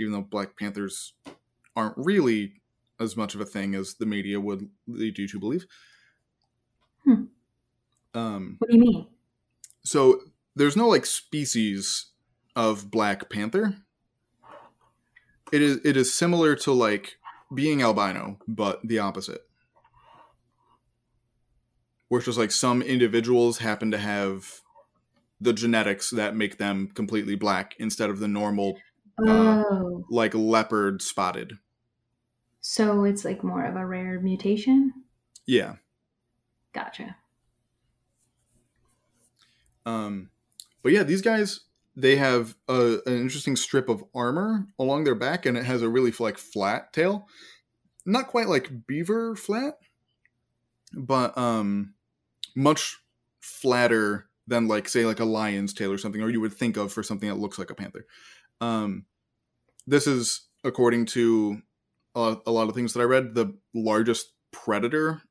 even though black panthers aren't really as much of a thing as the media would lead you to believe hmm. Um, what do you mean? So there's no like species of black panther. It is it is similar to like being albino, but the opposite. Where it's just like some individuals happen to have the genetics that make them completely black instead of the normal, uh, oh. uh, like leopard spotted. So it's like more of a rare mutation. Yeah. Gotcha. Um, but yeah, these guys they have a, an interesting strip of armor along their back, and it has a really like flat tail, not quite like beaver flat, but um, much flatter than like say like a lion's tail or something, or you would think of for something that looks like a panther. Um, this is according to a, a lot of things that I read, the largest predator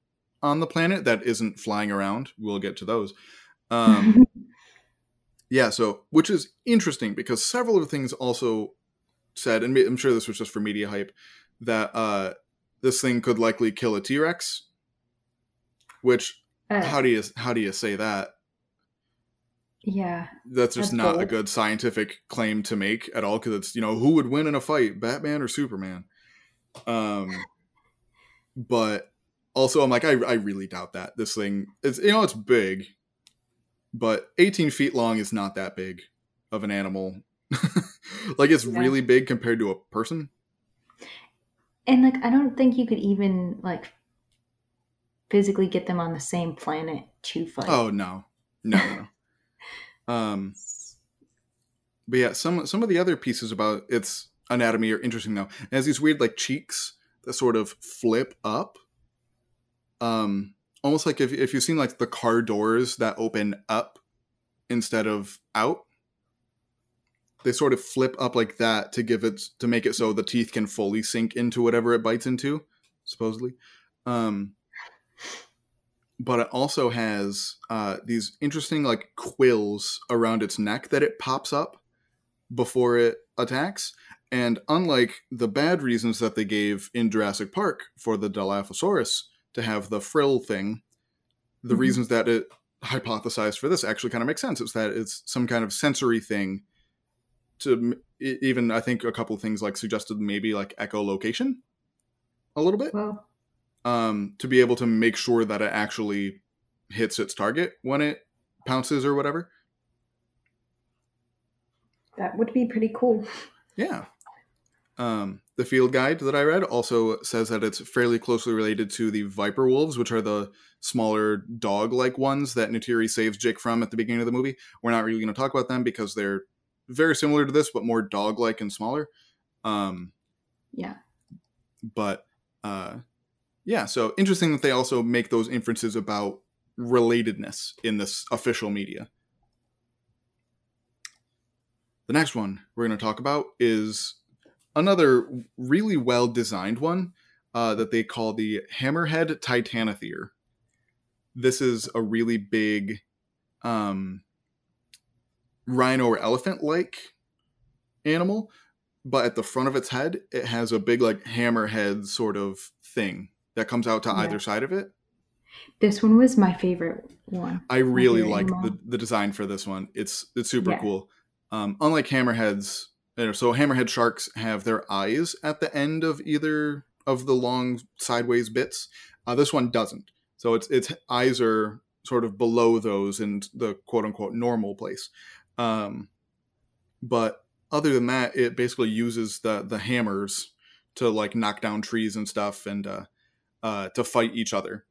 on the planet that isn't flying around. We'll get to those. Um, (laughs) yeah, so which is interesting because several of the things also said, and I'm sure this was just for media hype, that uh, this thing could likely kill a T Rex. Which uh, how do you how do you say that? Yeah, that's just that's not a good scientific claim to make at all because it's you know who would win in a fight, Batman or Superman? Um, but also I'm like I I really doubt that this thing is you know it's big but 18 feet long is not that big of an animal. (laughs) like it's yeah. really big compared to a person. And like I don't think you could even like physically get them on the same planet to fight. Oh no. No, no. (laughs) um but yeah, some some of the other pieces about its anatomy are interesting though. It has these weird like cheeks that sort of flip up. Um almost like if, if you've seen like the car doors that open up instead of out they sort of flip up like that to give it to make it so the teeth can fully sink into whatever it bites into supposedly. Um but it also has uh, these interesting like quills around its neck that it pops up before it attacks. And unlike the bad reasons that they gave in Jurassic Park for the Dilophosaurus to have the frill thing, the mm-hmm. reasons that it hypothesized for this actually kind of makes sense. It's that it's some kind of sensory thing to even I think a couple of things like suggested maybe like echolocation a little bit Well, um, to be able to make sure that it actually hits its target when it pounces or whatever. that would be pretty cool. Yeah. Um, the field guide that I read also says that it's fairly closely related to the viper wolves, which are the smaller dog-like ones that Neytiri saves Jake from at the beginning of the movie. We're not really going to talk about them because they're very similar to this, but more dog-like and smaller. Um, Yeah. but uh, yeah, so interesting that they also make those inferences about relatedness in this official media. The next one we're going to talk about is another really well designed one uh, that they call the Hammerhead Titanothere. This is a really big um, rhino or elephant like animal, but at the front of its head, it has a big, like, hammerhead sort of thing that comes out to Yeah. either side of it. This one was my favorite one. I really like the, the design for this one. It's it's super Yeah. cool. Um, unlike hammerheads, so hammerhead sharks have their eyes at the end of either of the long sideways bits. Uh, this one doesn't. So its its eyes are sort of below those in the quote unquote normal place. Um, but other than that, it basically uses the the hammers to like knock down trees and stuff and uh, uh, to fight each other.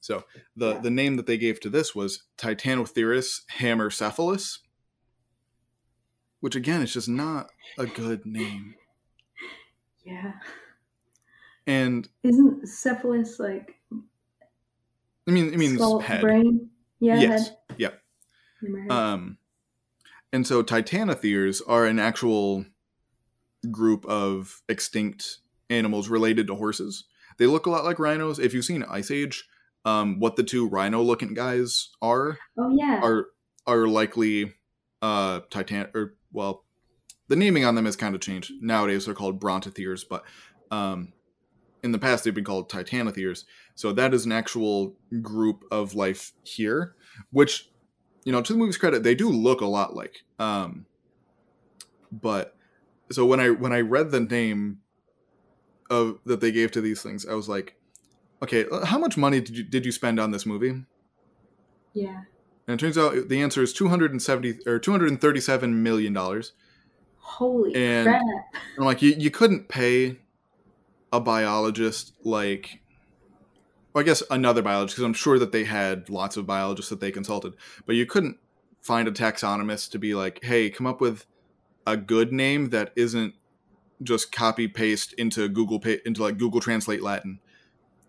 So the Yeah. the name that they gave to this was Titanotheris hammercephalus, which again is just not a good name. Yeah. And Isn't cephalus like I mean, it means skull head. brain? Yeah. Yes. Head. Hammerhead. Um, and so titanotheres are an actual group of extinct animals related to horses. They look a lot like rhinos. If you've seen Ice Age, um, what the two rhino-looking guys are oh yeah. are are likely uh titan or well the naming on them has kind of changed. Nowadays they're called brontotheres but um in the past they've been called titanotheres. So that is an actual group of life here which you know to the movie's credit they do look a lot like um but so when i when i read the name of that they gave to these things i was like okay how much money did you did you spend on this movie? Yeah. And it turns out the answer is 270 or 237 million dollars. Holy And- crap. I'm like, you, you couldn't pay a biologist like well, I guess another biologist because I'm sure that they had lots of biologists that they consulted, but you couldn't find a taxonomist to be like, hey, come up with a good name that isn't just copy paste into Google into like Google Translate Latin,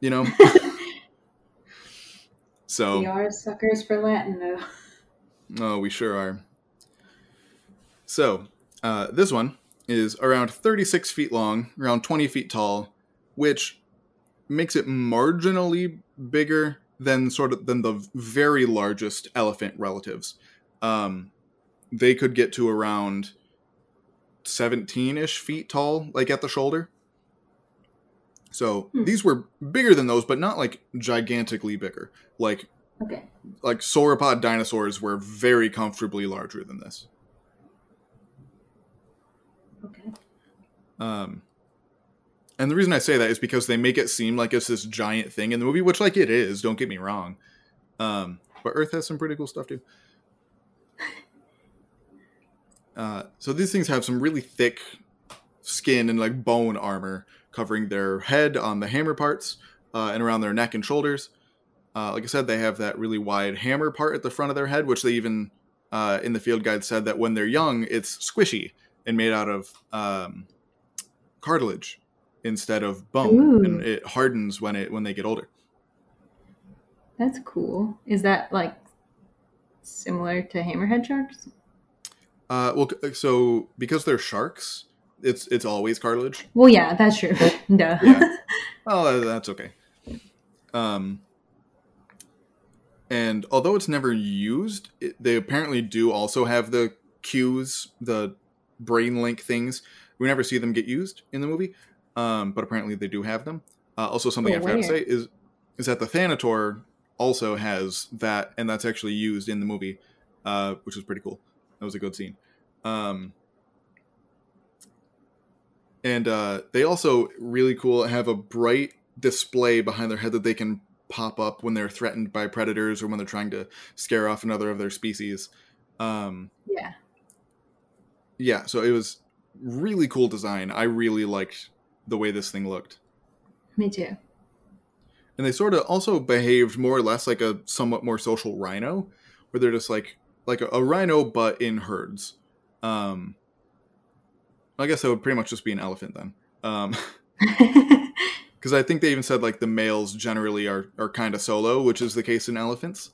you know? (laughs) so We are suckers for Latin though. (laughs) Oh, we sure are. So, uh, this one is around 36 feet long, around 20 feet tall, which makes it marginally bigger than sort of than the very largest elephant relatives. Um, they could get to around 17-ish feet tall, like at the shoulder. So Hmm. these were bigger than those, but not like gigantically bigger. Like Okay. like sauropod dinosaurs were very comfortably larger than this. Okay. Um, and the reason I say that is because they make it seem like it's this giant thing in the movie, which like it is. Don't get me wrong. Um, but Earth has some pretty cool stuff too. Uh, so these things have some really thick skin and like bone armor covering their head on the hammer parts uh, and around their neck and shoulders. Uh, like I said, they have that really wide hammer part at the front of their head, which they even uh, in the field guide said that when they're young, it's squishy and made out of um, cartilage instead of bone, Ooh. and it hardens when it when they get older. That's cool. Is that like similar to hammerhead sharks? Uh, well, so because they're sharks, it's it's always cartilage. Well, yeah, that's true. (laughs) Duh. Yeah. Oh, that's okay. Um, and although it's never used, it, they apparently do also have the queues, the brain link things. We never see them get used in the movie, um, but apparently they do have them. Uh, also, something Oh, I forgot to say is is that the Thanator also has that, and that's actually used in the movie, uh, which was pretty cool. That was a good scene. Um, and uh, they also really cool have a bright display behind their head that they can pop up when they're threatened by predators or when they're trying to scare off another of their species. Um, yeah. Yeah, so it was really cool design. I really liked the way this thing looked. Me too. And they sort of also behaved more or less like a somewhat more social rhino, where they're just like like a, a rhino but in herds. Um, I guess that would pretty much just be an elephant then. Um, (laughs) (laughs) because I think they even said like the males generally are are kind of solo, which is the case in elephants.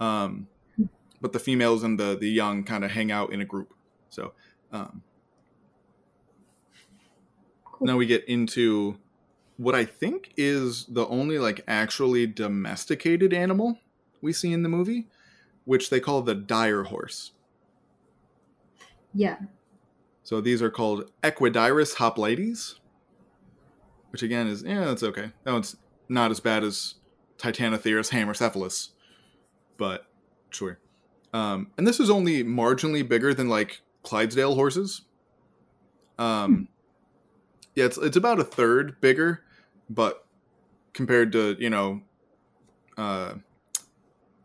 Um, but the females and the the young kind of hang out in a group. So um, cool. now we get into what I think is the only like actually domesticated animal we see in the movie, which they call the dire horse. Yeah. So these are called Equidyrus hoplites which again is yeah, that's okay. That one's not as bad as Titanotheris hamarcephalus, but sure. Um, and this is only marginally bigger than like Clydesdale horses. Um, hmm. yeah, it's it's about a third bigger, but compared to you know, uh,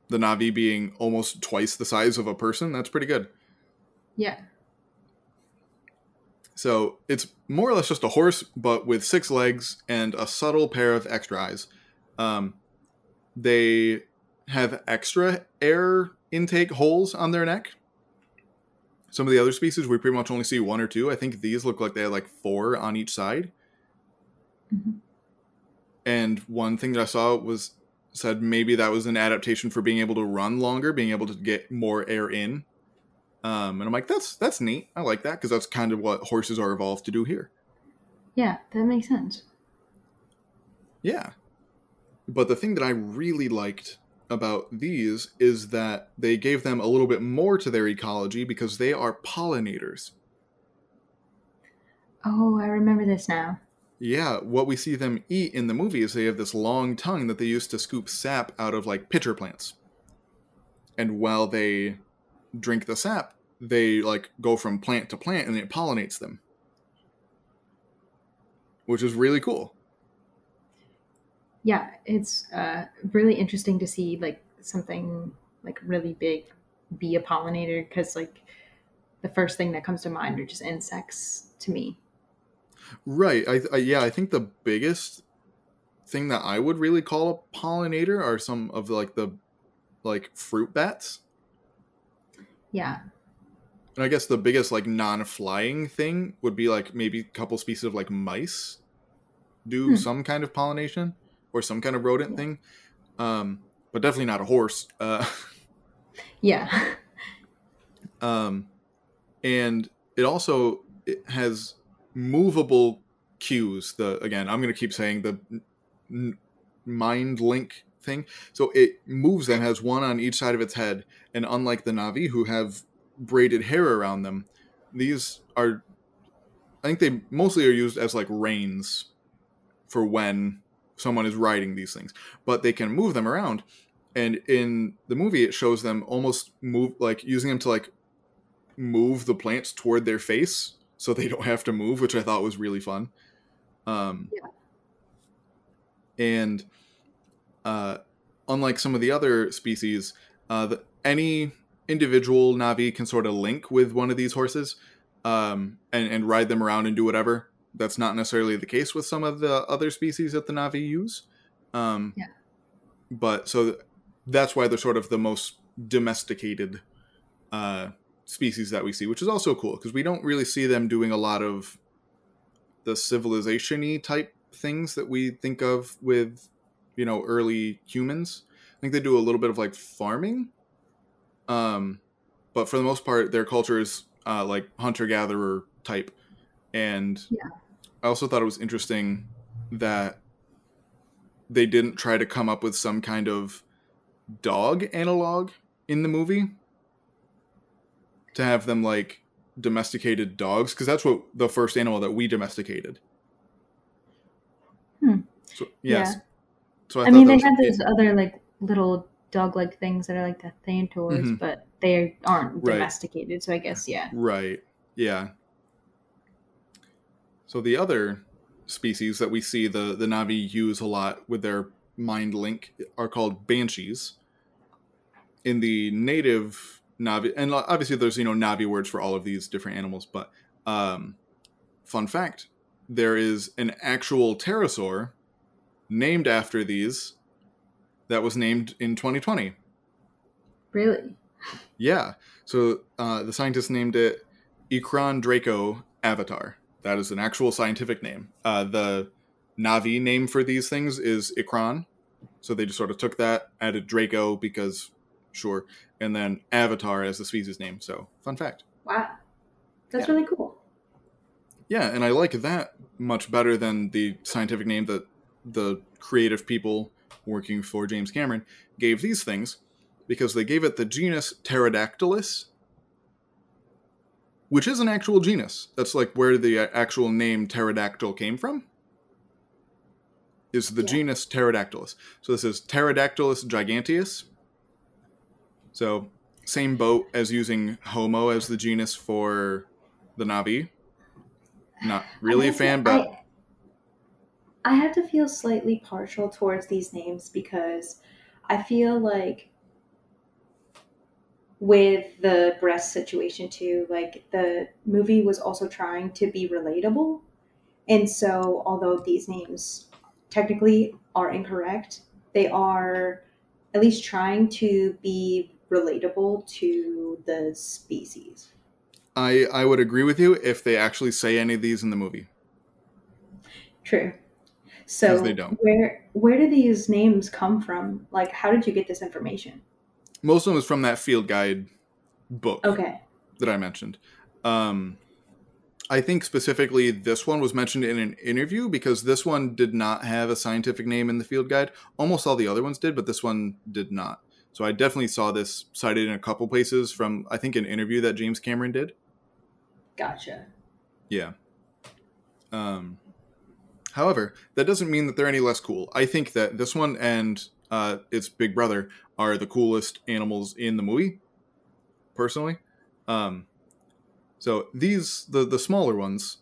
the Na'vi being almost twice the size of a person, that's pretty good. Yeah. So it's more or less just a horse, but with six legs and a subtle pair of extra eyes. Um, they have extra air intake holes on their neck. Some of the other species, we pretty much only see one or two. I think these look like they have like four on each side. Mm-hmm. And one thing that I saw was said maybe that was an adaptation for being able to run longer, being able to get more air in um, and I'm like, that's that's neat. I like that because that's kind of what horses are evolved to do here. Yeah, that makes sense. Yeah. But the thing that I really liked about these is that they gave them a little bit more to their ecology because they are pollinators. Oh, I remember this now. Yeah, what we see them eat in the movie is they have this long tongue that they use to scoop sap out of like pitcher plants. And while they drink the sap, they like go from plant to plant and it pollinates them. Which is really cool. Yeah, it's uh, really interesting to see like something like really big be a pollinator because like the first thing that comes to mind are just insects to me. Right. I, I yeah, I think the biggest thing that I would really call a pollinator are some of like the like fruit bats yeah. And I guess the biggest like non-flying thing would be like maybe a couple species of like mice do hmm. some kind of pollination or some kind of rodent yeah. thing. Um, but definitely not a horse. Uh, yeah. (laughs) um, and it also it has movable queues. The again, I'm going to keep saying the n- mind link thing. So it moves and has one on each side of its head, and unlike the Na'vi, who have braided hair around them, these are, I think they mostly are used as like reins for when someone is riding these things, but they can move them around. And in the movie, it shows them almost move, like using them to like move the plants toward their face so they don't have to move, which I thought was really fun. Um, yeah. And uh, unlike some of the other species, uh, the, any individual Na'vi can sort of link with one of these horses um, and, and ride them around and do whatever. That's not necessarily the case with some of the other species that the Na'vi use. Um, yeah. But so that's why they're sort of the most domesticated uh, species that we see, which is also cool because we don't really see them doing a lot of the civilization y type things that we think of with you know early humans. I think they do a little bit of like farming, um, but for the most part, their culture is uh, like hunter gatherer type. And yeah. I also thought it was interesting that they didn't try to come up with some kind of dog analog in the movie to have them like domesticated dogs because that's what the first animal that we domesticated. Hmm. So, yes. Yeah. So I, I mean, they have those other like little dog-like things that are like the Thanators, mm-hmm. but they aren't right. domesticated. So I guess yeah. Right. Yeah. So the other species that we see the the Na'vi use a lot with their mind link are called banshees. In the native Na'vi, and obviously there's you know Na'vi words for all of these different animals, but um, fun fact, there is an actual pterosaur named after these that was named in 2020. Really? Yeah. So uh, the scientists named it Ikrandraco Avatar. That is an actual scientific name. Uh, the Na'vi name for these things is Ikran. So they just sort of took that, added Draco because, sure, and then Avatar as the species name. So, fun fact. Wow. That's yeah. really cool. Yeah, and I like that much better than the scientific name that the creative people working for James Cameron gave these things because they gave it the genus Pterodactylus, which is an actual genus. That's like where the uh, actual name pterodactyl came from. Is the yeah. genus Pterodactylus. So this is Pterodactylus giganteus. So same boat as using Homo as the genus for the Na'vi. Not really a fan, but I, have to feel slightly partial towards these names because I feel like with the breast situation too like the movie was also trying to be relatable. And so although these names technically are incorrect they are at least trying to be relatable to the species. I i would agree with you if they actually say any of these in the movie. True so they don't. where where do these names come from like how did you get this information most of them is from that field guide book. Okay. That I mentioned. Um, I think specifically this one was mentioned in an interview because this one did not have a scientific name in the field guide. Almost all the other ones did, but this one did not. So I definitely saw this cited in a couple places from I think an interview that James Cameron did. Gotcha. Yeah. Um, however, that doesn't mean that they're any less cool. I think that this one and uh, its big brother are the coolest animals in the movie, personally. Um, so these the the smaller ones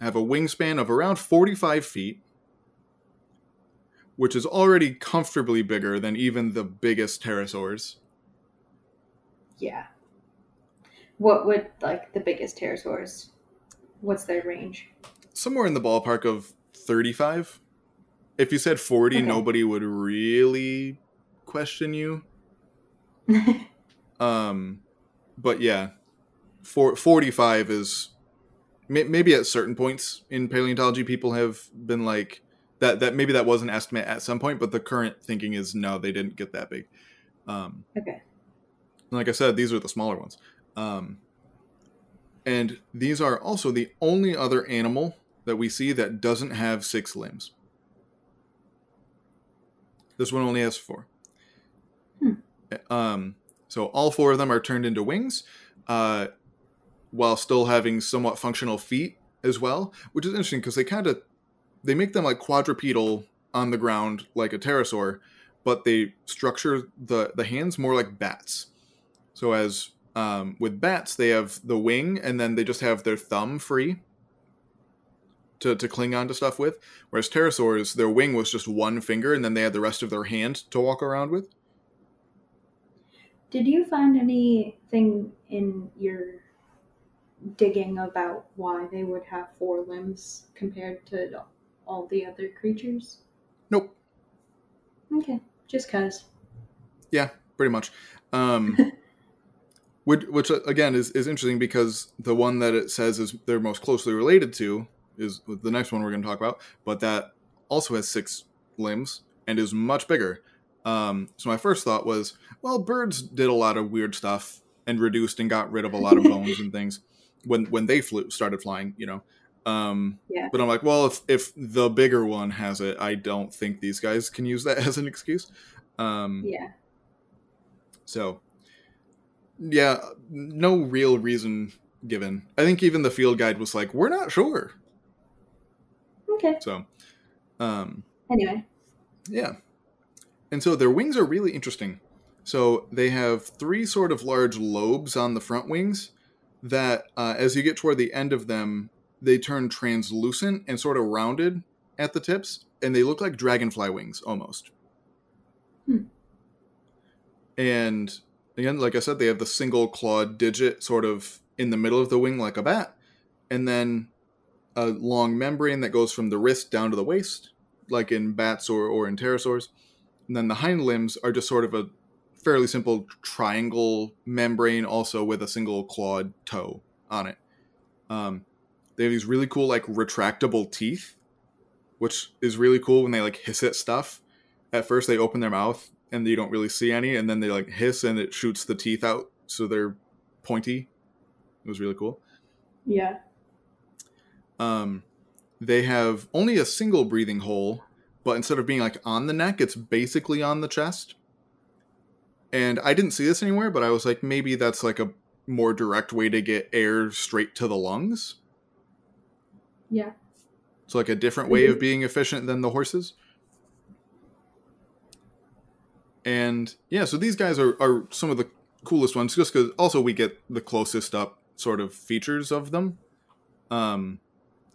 have a wingspan of around 45 feet, which is already comfortably bigger than even the biggest pterosaurs. Yeah. What would like the biggest pterosaurs? What's their range? Somewhere in the ballpark of 35. If you said 40, okay. nobody would really question you. (laughs) um, but yeah, for, 45 is maybe at certain points in paleontology, people have been like that. That maybe that was an estimate at some point, but the current thinking is no, they didn't get that big. Um, okay. Like I said, these are the smaller ones. Um, and these are also the only other animal that we see that doesn't have six limbs. This one only has four. Hmm. Um, so all four of them are turned into wings, uh, while still having somewhat functional feet as well, which is interesting because they kind of they make them like quadrupedal on the ground like a pterosaur, but they structure the the hands more like bats. So as um, with bats, they have the wing and then they just have their thumb free to, to cling on to stuff with. Whereas pterosaurs, their wing was just one finger and then they had the rest of their hand to walk around with. Did you find anything in your digging about why they would have four limbs compared to all the other creatures? Nope. Okay, just cause. Yeah, pretty much. Um, (laughs) which, which again is, is interesting because the one that it says is they're most closely related to is the next one we're going to talk about, but that also has six limbs and is much bigger. Um, so my first thought was, well, birds did a lot of weird stuff and reduced and got rid of a lot of bones and things when when they flew started flying, you know. Um, yeah. But I'm like, well, if if the bigger one has it, I don't think these guys can use that (laughs) as an excuse. Um, yeah. So, yeah, no real reason given. I think even the field guide was like, we're not sure. Okay. So, um, anyway. Yeah. And so their wings are really interesting. So they have three sort of large lobes on the front wings that, uh, as you get toward the end of them, they turn translucent and sort of rounded at the tips, and they look like dragonfly wings almost. Hmm. And again, like I said, they have the single clawed digit sort of in the middle of the wing like a bat, and then a long membrane that goes from the wrist down to the waist, like in bats or, or in pterosaurs. And then the hind limbs are just sort of a fairly simple triangle membrane, also with a single clawed toe on it. Um, they have these really cool, like, retractable teeth, which is really cool when they, like, hiss at stuff. At first, they open their mouth and you don't really see any, and then they, like, hiss and it shoots the teeth out so they're pointy. It was really cool. Yeah. Um, they have only a single breathing hole, but instead of being like on the neck, it's basically on the chest. And I didn't see this anywhere, but I was like, maybe that's like a more direct way to get air straight to the lungs. Yeah. So like a different way of being efficient than the horses. And yeah, so these guys are, are some of the coolest ones just because also we get the closest up sort of features of them. Um,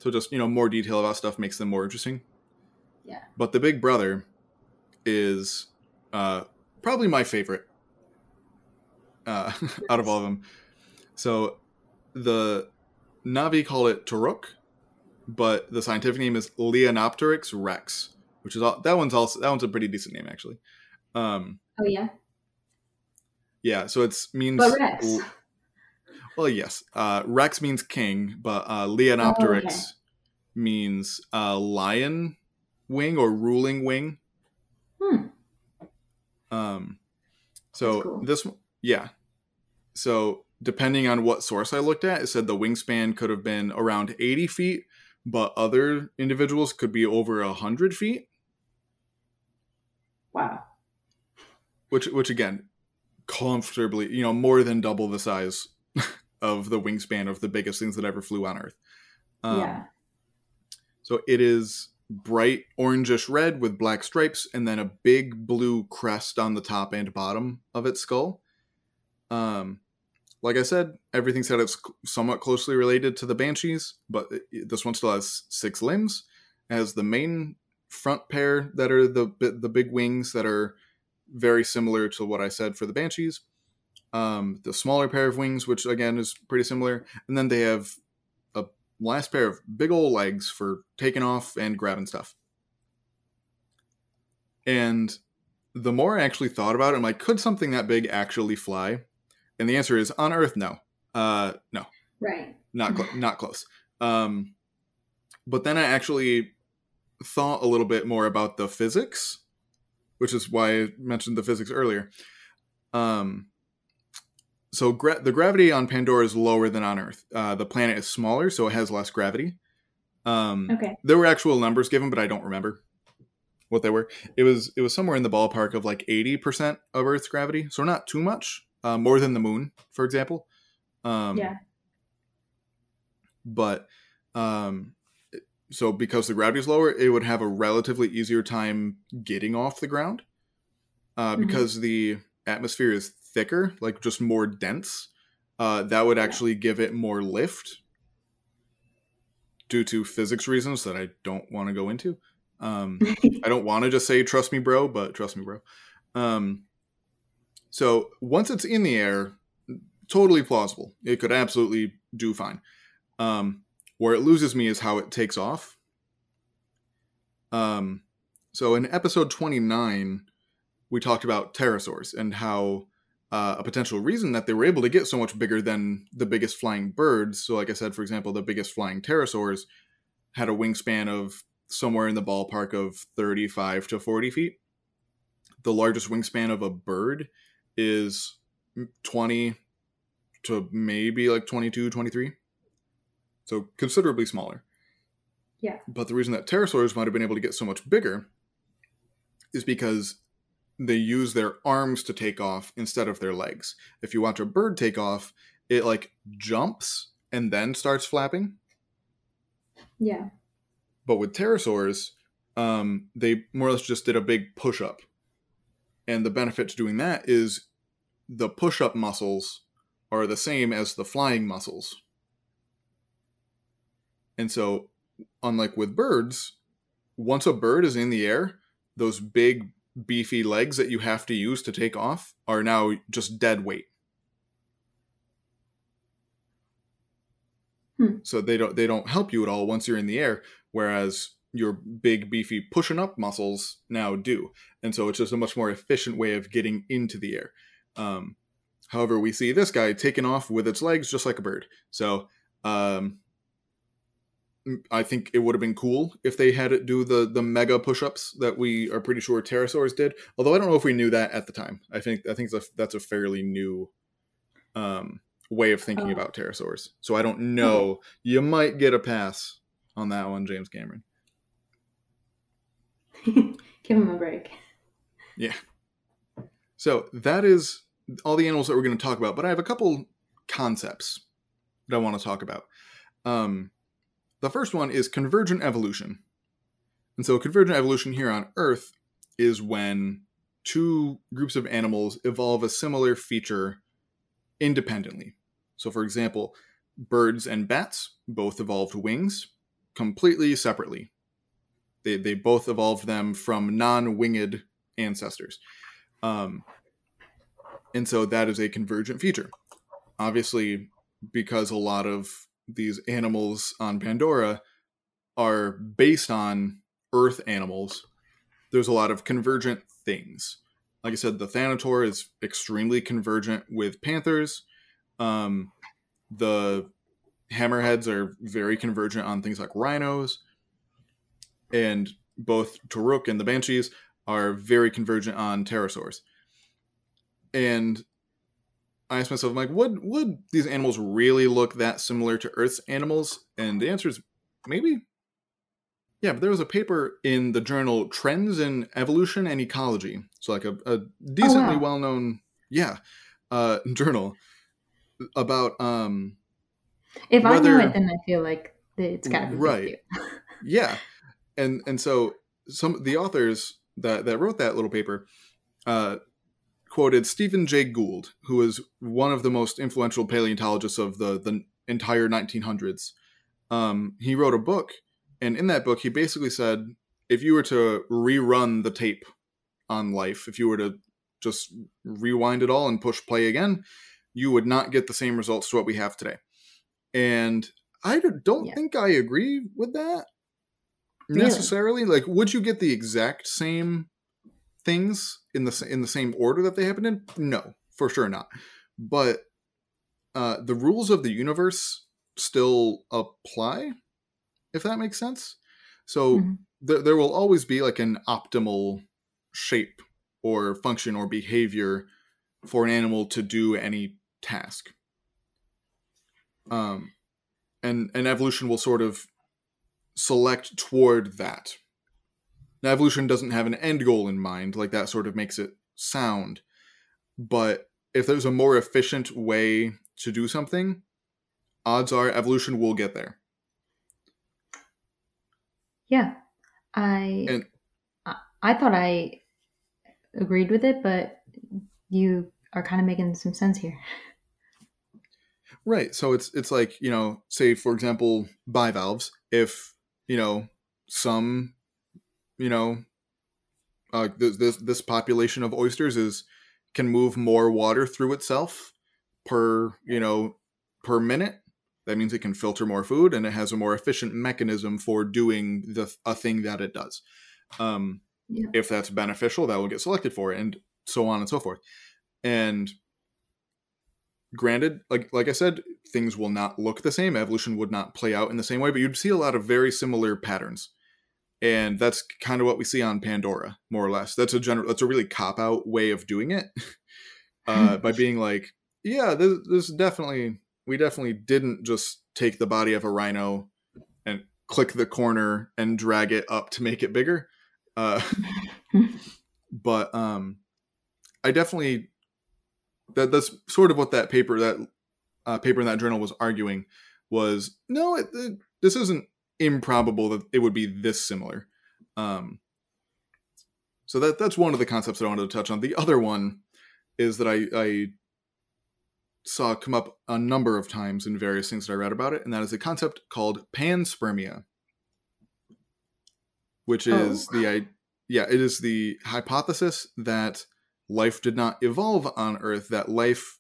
so just you know more detail about stuff makes them more interesting. Yeah. But the Big Brother is uh, probably my favorite uh, (laughs) out of all of them. So the Na'vi call it Toruk, but the scientific name is Leonopteryx rex, which is all, that one's also that one's a pretty decent name actually. Um, oh yeah. Yeah, so it's means. But Rex. Well, yes. Uh, Rex means king, but uh, Leonopteryx Oh, okay. means uh, lion wing or ruling wing. Hmm. Um, so cool. this, yeah. So depending on what source I looked at, it said the wingspan could have been around 80 feet, but other individuals could be over 100 feet, Wow. which, which again, comfortably, you know, more than double the size (laughs) of the wingspan of the biggest things that ever flew on Earth. Um, yeah. So it is bright orangish red with black stripes and then a big blue crest on the top and bottom of its skull. Um, like I said, everything said it's somewhat closely related to the banshees, but it- this one still has six limbs. Has the main front pair that are the the big wings that are very similar to what I said for the banshees. Um, the smaller pair of wings, which again is pretty similar, and then they have a last pair of big old legs for taking off and grabbing stuff. And the more I actually thought about it, I'm like, could something that big actually fly? And the answer is on Earth, no. Uh, no, Right. not cl- (laughs) not close. Um, but then I actually thought a little bit more about the physics, which is why I mentioned the physics earlier. Um, so gra- the gravity on Pandora is lower than on Earth. Uh, the planet is smaller, so it has less gravity. Um, Okay. there were actual numbers given, but I don't remember what they were. It was it was somewhere in the ballpark of like eighty percent of Earth's gravity, so not too much, uh, more than the Moon, for example. Um, yeah. but um, so because the gravity is lower, it would have a relatively easier time getting off the ground. Uh, Mhm. because the atmosphere is thicker, like just more dense, uh, that would actually give it more lift due to physics reasons that I don't want to go into. Um, (laughs) I don't want to just say trust me, bro, but trust me, bro. Um, so once it's in the air, totally plausible. It could absolutely do fine. Um, where it loses me is how it takes off. Um, so in episode 29, we talked about pterosaurs and how uh, a potential reason that they were able to get so much bigger than the biggest flying birds. So, like I said, for example, the biggest flying pterosaurs had a wingspan of somewhere in the ballpark of 35 to 40 feet. The largest wingspan of a bird is 20 to maybe like 22, 23. So considerably smaller. Yeah. But the reason that pterosaurs might have been able to get so much bigger is because they use their arms to take off instead of their legs. If you watch a bird take off, it like jumps and then starts flapping. yeah. But with pterosaurs, um, they more or less just did a big push up. And the benefit to doing that is the push up muscles are the same as the flying muscles. And so, unlike with birds, once a bird is in the air, those big beefy legs that you have to use to take off are now just dead weight. Hmm. So they don't they don't help you at all once you're in the air, whereas your big beefy pushing up muscles now do. And so it's just a much more efficient way of getting into the air. Um, however, we see this guy taking off with its legs just like a bird. So um, I think it would have been cool if they had it do the the mega push-ups that we are pretty sure pterosaurs did. Although I don't know if we knew that at the time. I think I think that's a, that's a fairly new um, way of thinking Oh. about pterosaurs. So I don't know. You might get a pass on that one, James Cameron. (laughs) Give him a break. Yeah. So that is all the animals that we're going to talk about. But I have a couple concepts that I want to talk about. Um, the first one is convergent evolution. And so, convergent evolution here on Earth is when two groups of animals evolve a similar feature independently. So, for example, birds and bats both evolved wings completely separately. They, they both evolved them from non winged ancestors. Um, and so that is a convergent feature. Obviously, because a lot of these animals on Pandora are based on Earth animals, there's a lot of convergent things. Like I said, the Thanator is extremely convergent with panthers. Um, the hammerheads are very convergent on things like rhinos. And both Toruk and the Banshees are very convergent on pterosaurs. And I asked myself, I'm like, would would these animals really look that similar to Earth's animals? And the answer is maybe. Yeah, but there was a paper in the journal Trends in Evolution and Ecology, so like a, a decently wow. well known, yeah, uh, (laughs) journal about um If I knew Whether- it, then I feel like it's got to be Right. (laughs) yeah and and so some the authors that that wrote that little paper uh quoted stephen jay gould who is one of the most influential paleontologists of the the entire 1900s um he wrote a book and in that book he basically said if you were to rerun the tape on life if you were to just rewind it all and push play again you would not get the same results to what we have today and i don't- Yeah. think i agree with that Really? necessarily like would you get the exact same things in the in the same order that they happened in? No for sure not. But uh the rules of the universe still apply if that makes sense. So Mhm. there, there will always be like an optimal shape or function or behavior for an animal to do any task. Um and and evolution will sort of select toward that now evolution doesn't have an end goal in mind like that sort of makes it sound but if there's a more efficient way to do something odds are evolution will get there Yeah, I, And- I I thought I agreed with it, but you are kind of making some sense here. Right. So it's it's like, you know, say for example, bivalves, if, you know, some, you know, uh this this this population of oysters is can move more water through itself per, you know, per minute. That means it can filter more food and it has a more efficient mechanism for doing the a thing that it does. Um Yeah. if that's beneficial, that will get selected for it and so on and so forth. And granted like like i said things will not look the same evolution would not play out in the same way but you'd see a lot of very similar patterns and that's kind of what we see on pandora more or less. That's a general that's a really cop out way of doing it (laughs) uh, by being like yeah this, this definitely we definitely didn't just take the body of a rhino and click the corner and drag it up to make it bigger. Uh, (laughs) but um i definitely that that's sort of what that paper that uh, paper in that journal was arguing was no it, it- this isn't improbable that it would be this similar um so that that's one of the concepts that i wanted to touch on the other one is that i i saw come up a number of times in various things that I read about it, and that is a concept called panspermia, which is Oh. the i- yeah, it is the hypothesis that life did not evolve on Earth, that life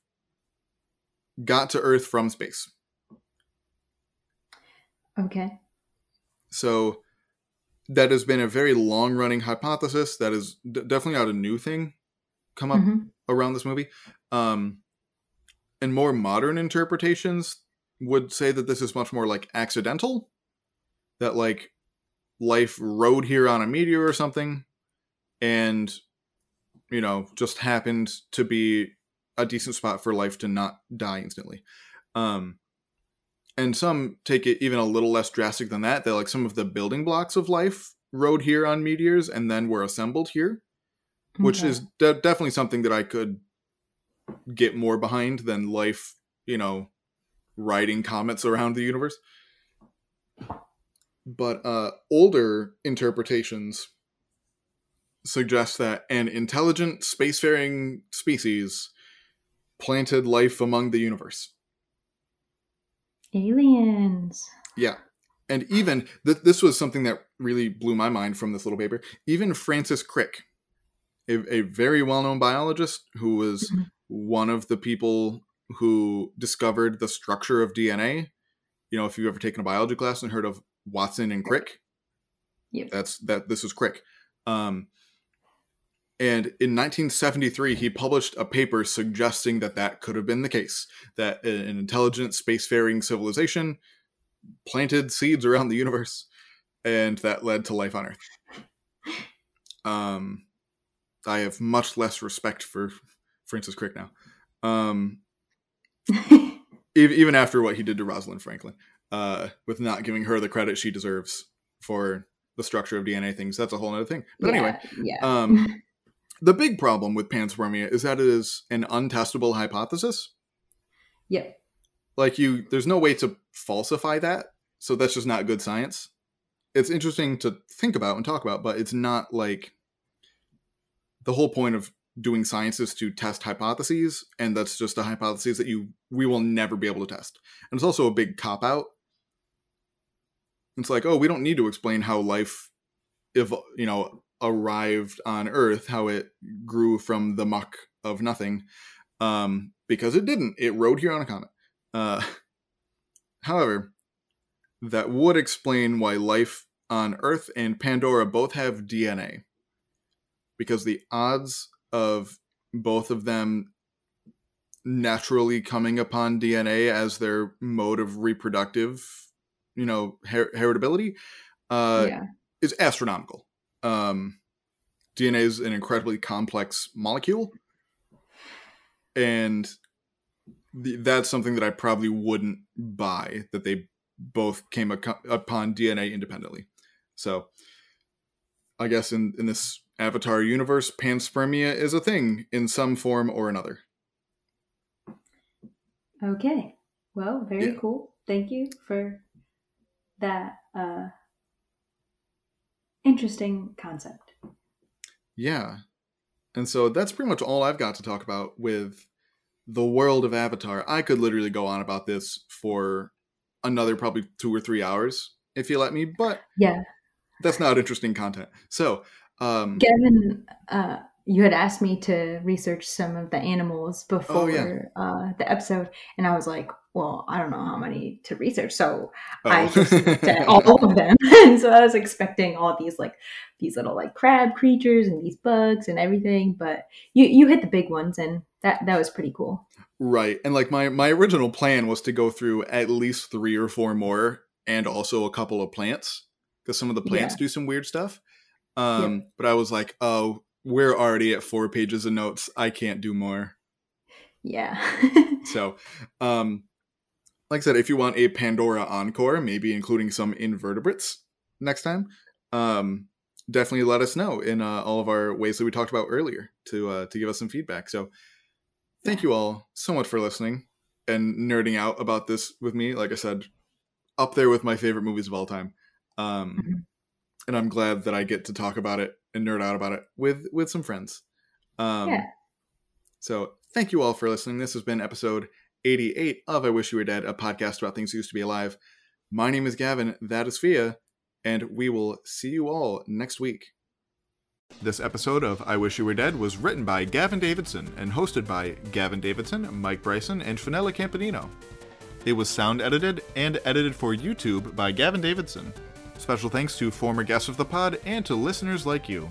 got to Earth from space. Okay. So that has been a very long running hypothesis. That is d- definitely not a new thing come up Mhm. around this movie. Um, and more modern interpretations would say that this is much more like accidental. That like life rode here on a meteor or something, and you know just happened to be a decent spot for life to not die instantly. Um, and some take it even a little less drastic than that. That like some of the building blocks of life rode here on meteors and then were assembled here which Okay. is de- definitely something that I could get more behind than life, you know, riding comets around the universe. But uh, older interpretations suggest that an intelligent spacefaring species planted life among the universe. Aliens. Yeah. And even (sighs) th- this was something that really blew my mind from this little paper. Even Francis Crick, a, a very well known biologist who was Mhm. one of the people who discovered the structure of DNA. You know, if you've ever taken a biology class and heard of Watson and Crick, Yep. that's that. This was Crick. Um, and in 1973, he published a paper suggesting that that could have been the case. That an intelligent spacefaring civilization planted seeds around the universe, and that led to life on Earth. Um, I have much less respect for Francis Crick now. Um, (laughs) ev- even after what he did to Rosalind Franklin, uh, with not giving her the credit she deserves for the structure of DNA things. That's a whole other thing. But anyway, yeah. um, (laughs) the big problem with panspermia is that it is an untestable hypothesis. yep. Like you, there's no way to falsify that, so that's just not good science. It's interesting to think about and talk about, but it's not like the whole point of doing science is to test hypotheses, and that's just a hypothesis that you we will never be able to test. And it's also a big cop out. It's like, oh, we don't need to explain how life, if you know, arrived on Earth, how it grew from the muck of nothing, um, because it didn't. It rode here on a comet. Uh, (laughs) however, that would explain why life on Earth and Pandora both have DNA, because the odds of both of them naturally coming upon DNA as their mode of reproductive, you know, her- heritability, uh, yeah. is astronomical. Um, DNA is an incredibly complex molecule, and the, that's something that I probably wouldn't buy that they both came aco- upon DNA independently. So, I guess in in this Avatar universe, panspermia is a thing in some form or another. Okay. Well, very Yeah. cool. Thank you for that uh interesting concept. Yeah. And so that's pretty much all I've got to talk about with the world of Avatar. I could literally go on about this for another probably two or three hours if you let me, but Yeah. that's not interesting content. So, um, Gavin, uh, you had asked me to research some of the animals before Oh, yeah. uh, the episode, and I was like, "Well, I don't know how many to research," so oh. I just (laughs) said all of them. (laughs) and so I was expecting all these like these little like crab creatures and these bugs and everything, but you you hit the big ones, and that that was pretty cool. Right. And like my my original plan was to go through at least 3 or 4 more and also a couple of plants cuz some of the plants Yeah. do some weird stuff. Um but I was like, "Oh, we're already at 4 pages of notes. I can't do more." Yeah. (laughs) So, um like I said, if you want a Pandora encore, maybe including some invertebrates next time, um definitely let us know in uh, all of our ways that we talked about earlier to uh, to give us some feedback. So, thank you all so much for listening and nerding out about this with me. Like I said, up there with my favorite movies of all time. Um, Mhm. and I'm glad that I get to talk about it and nerd out about it with with some friends. Um, Yeah. So, thank you all for listening. This has been episode 88 of I Wish You Were Dead, a podcast about things that used to be alive. My name is Gavin, that is Fia, and we will see you all next week. This episode of I Wish You Were Dead was written by Gavin Davidson and hosted by Gavin Davidson, Mike Bryson, and Finella Campanino. It was sound edited and edited for YouTube by Gavin Davidson. Special thanks to former guests of the pod and to listeners like you.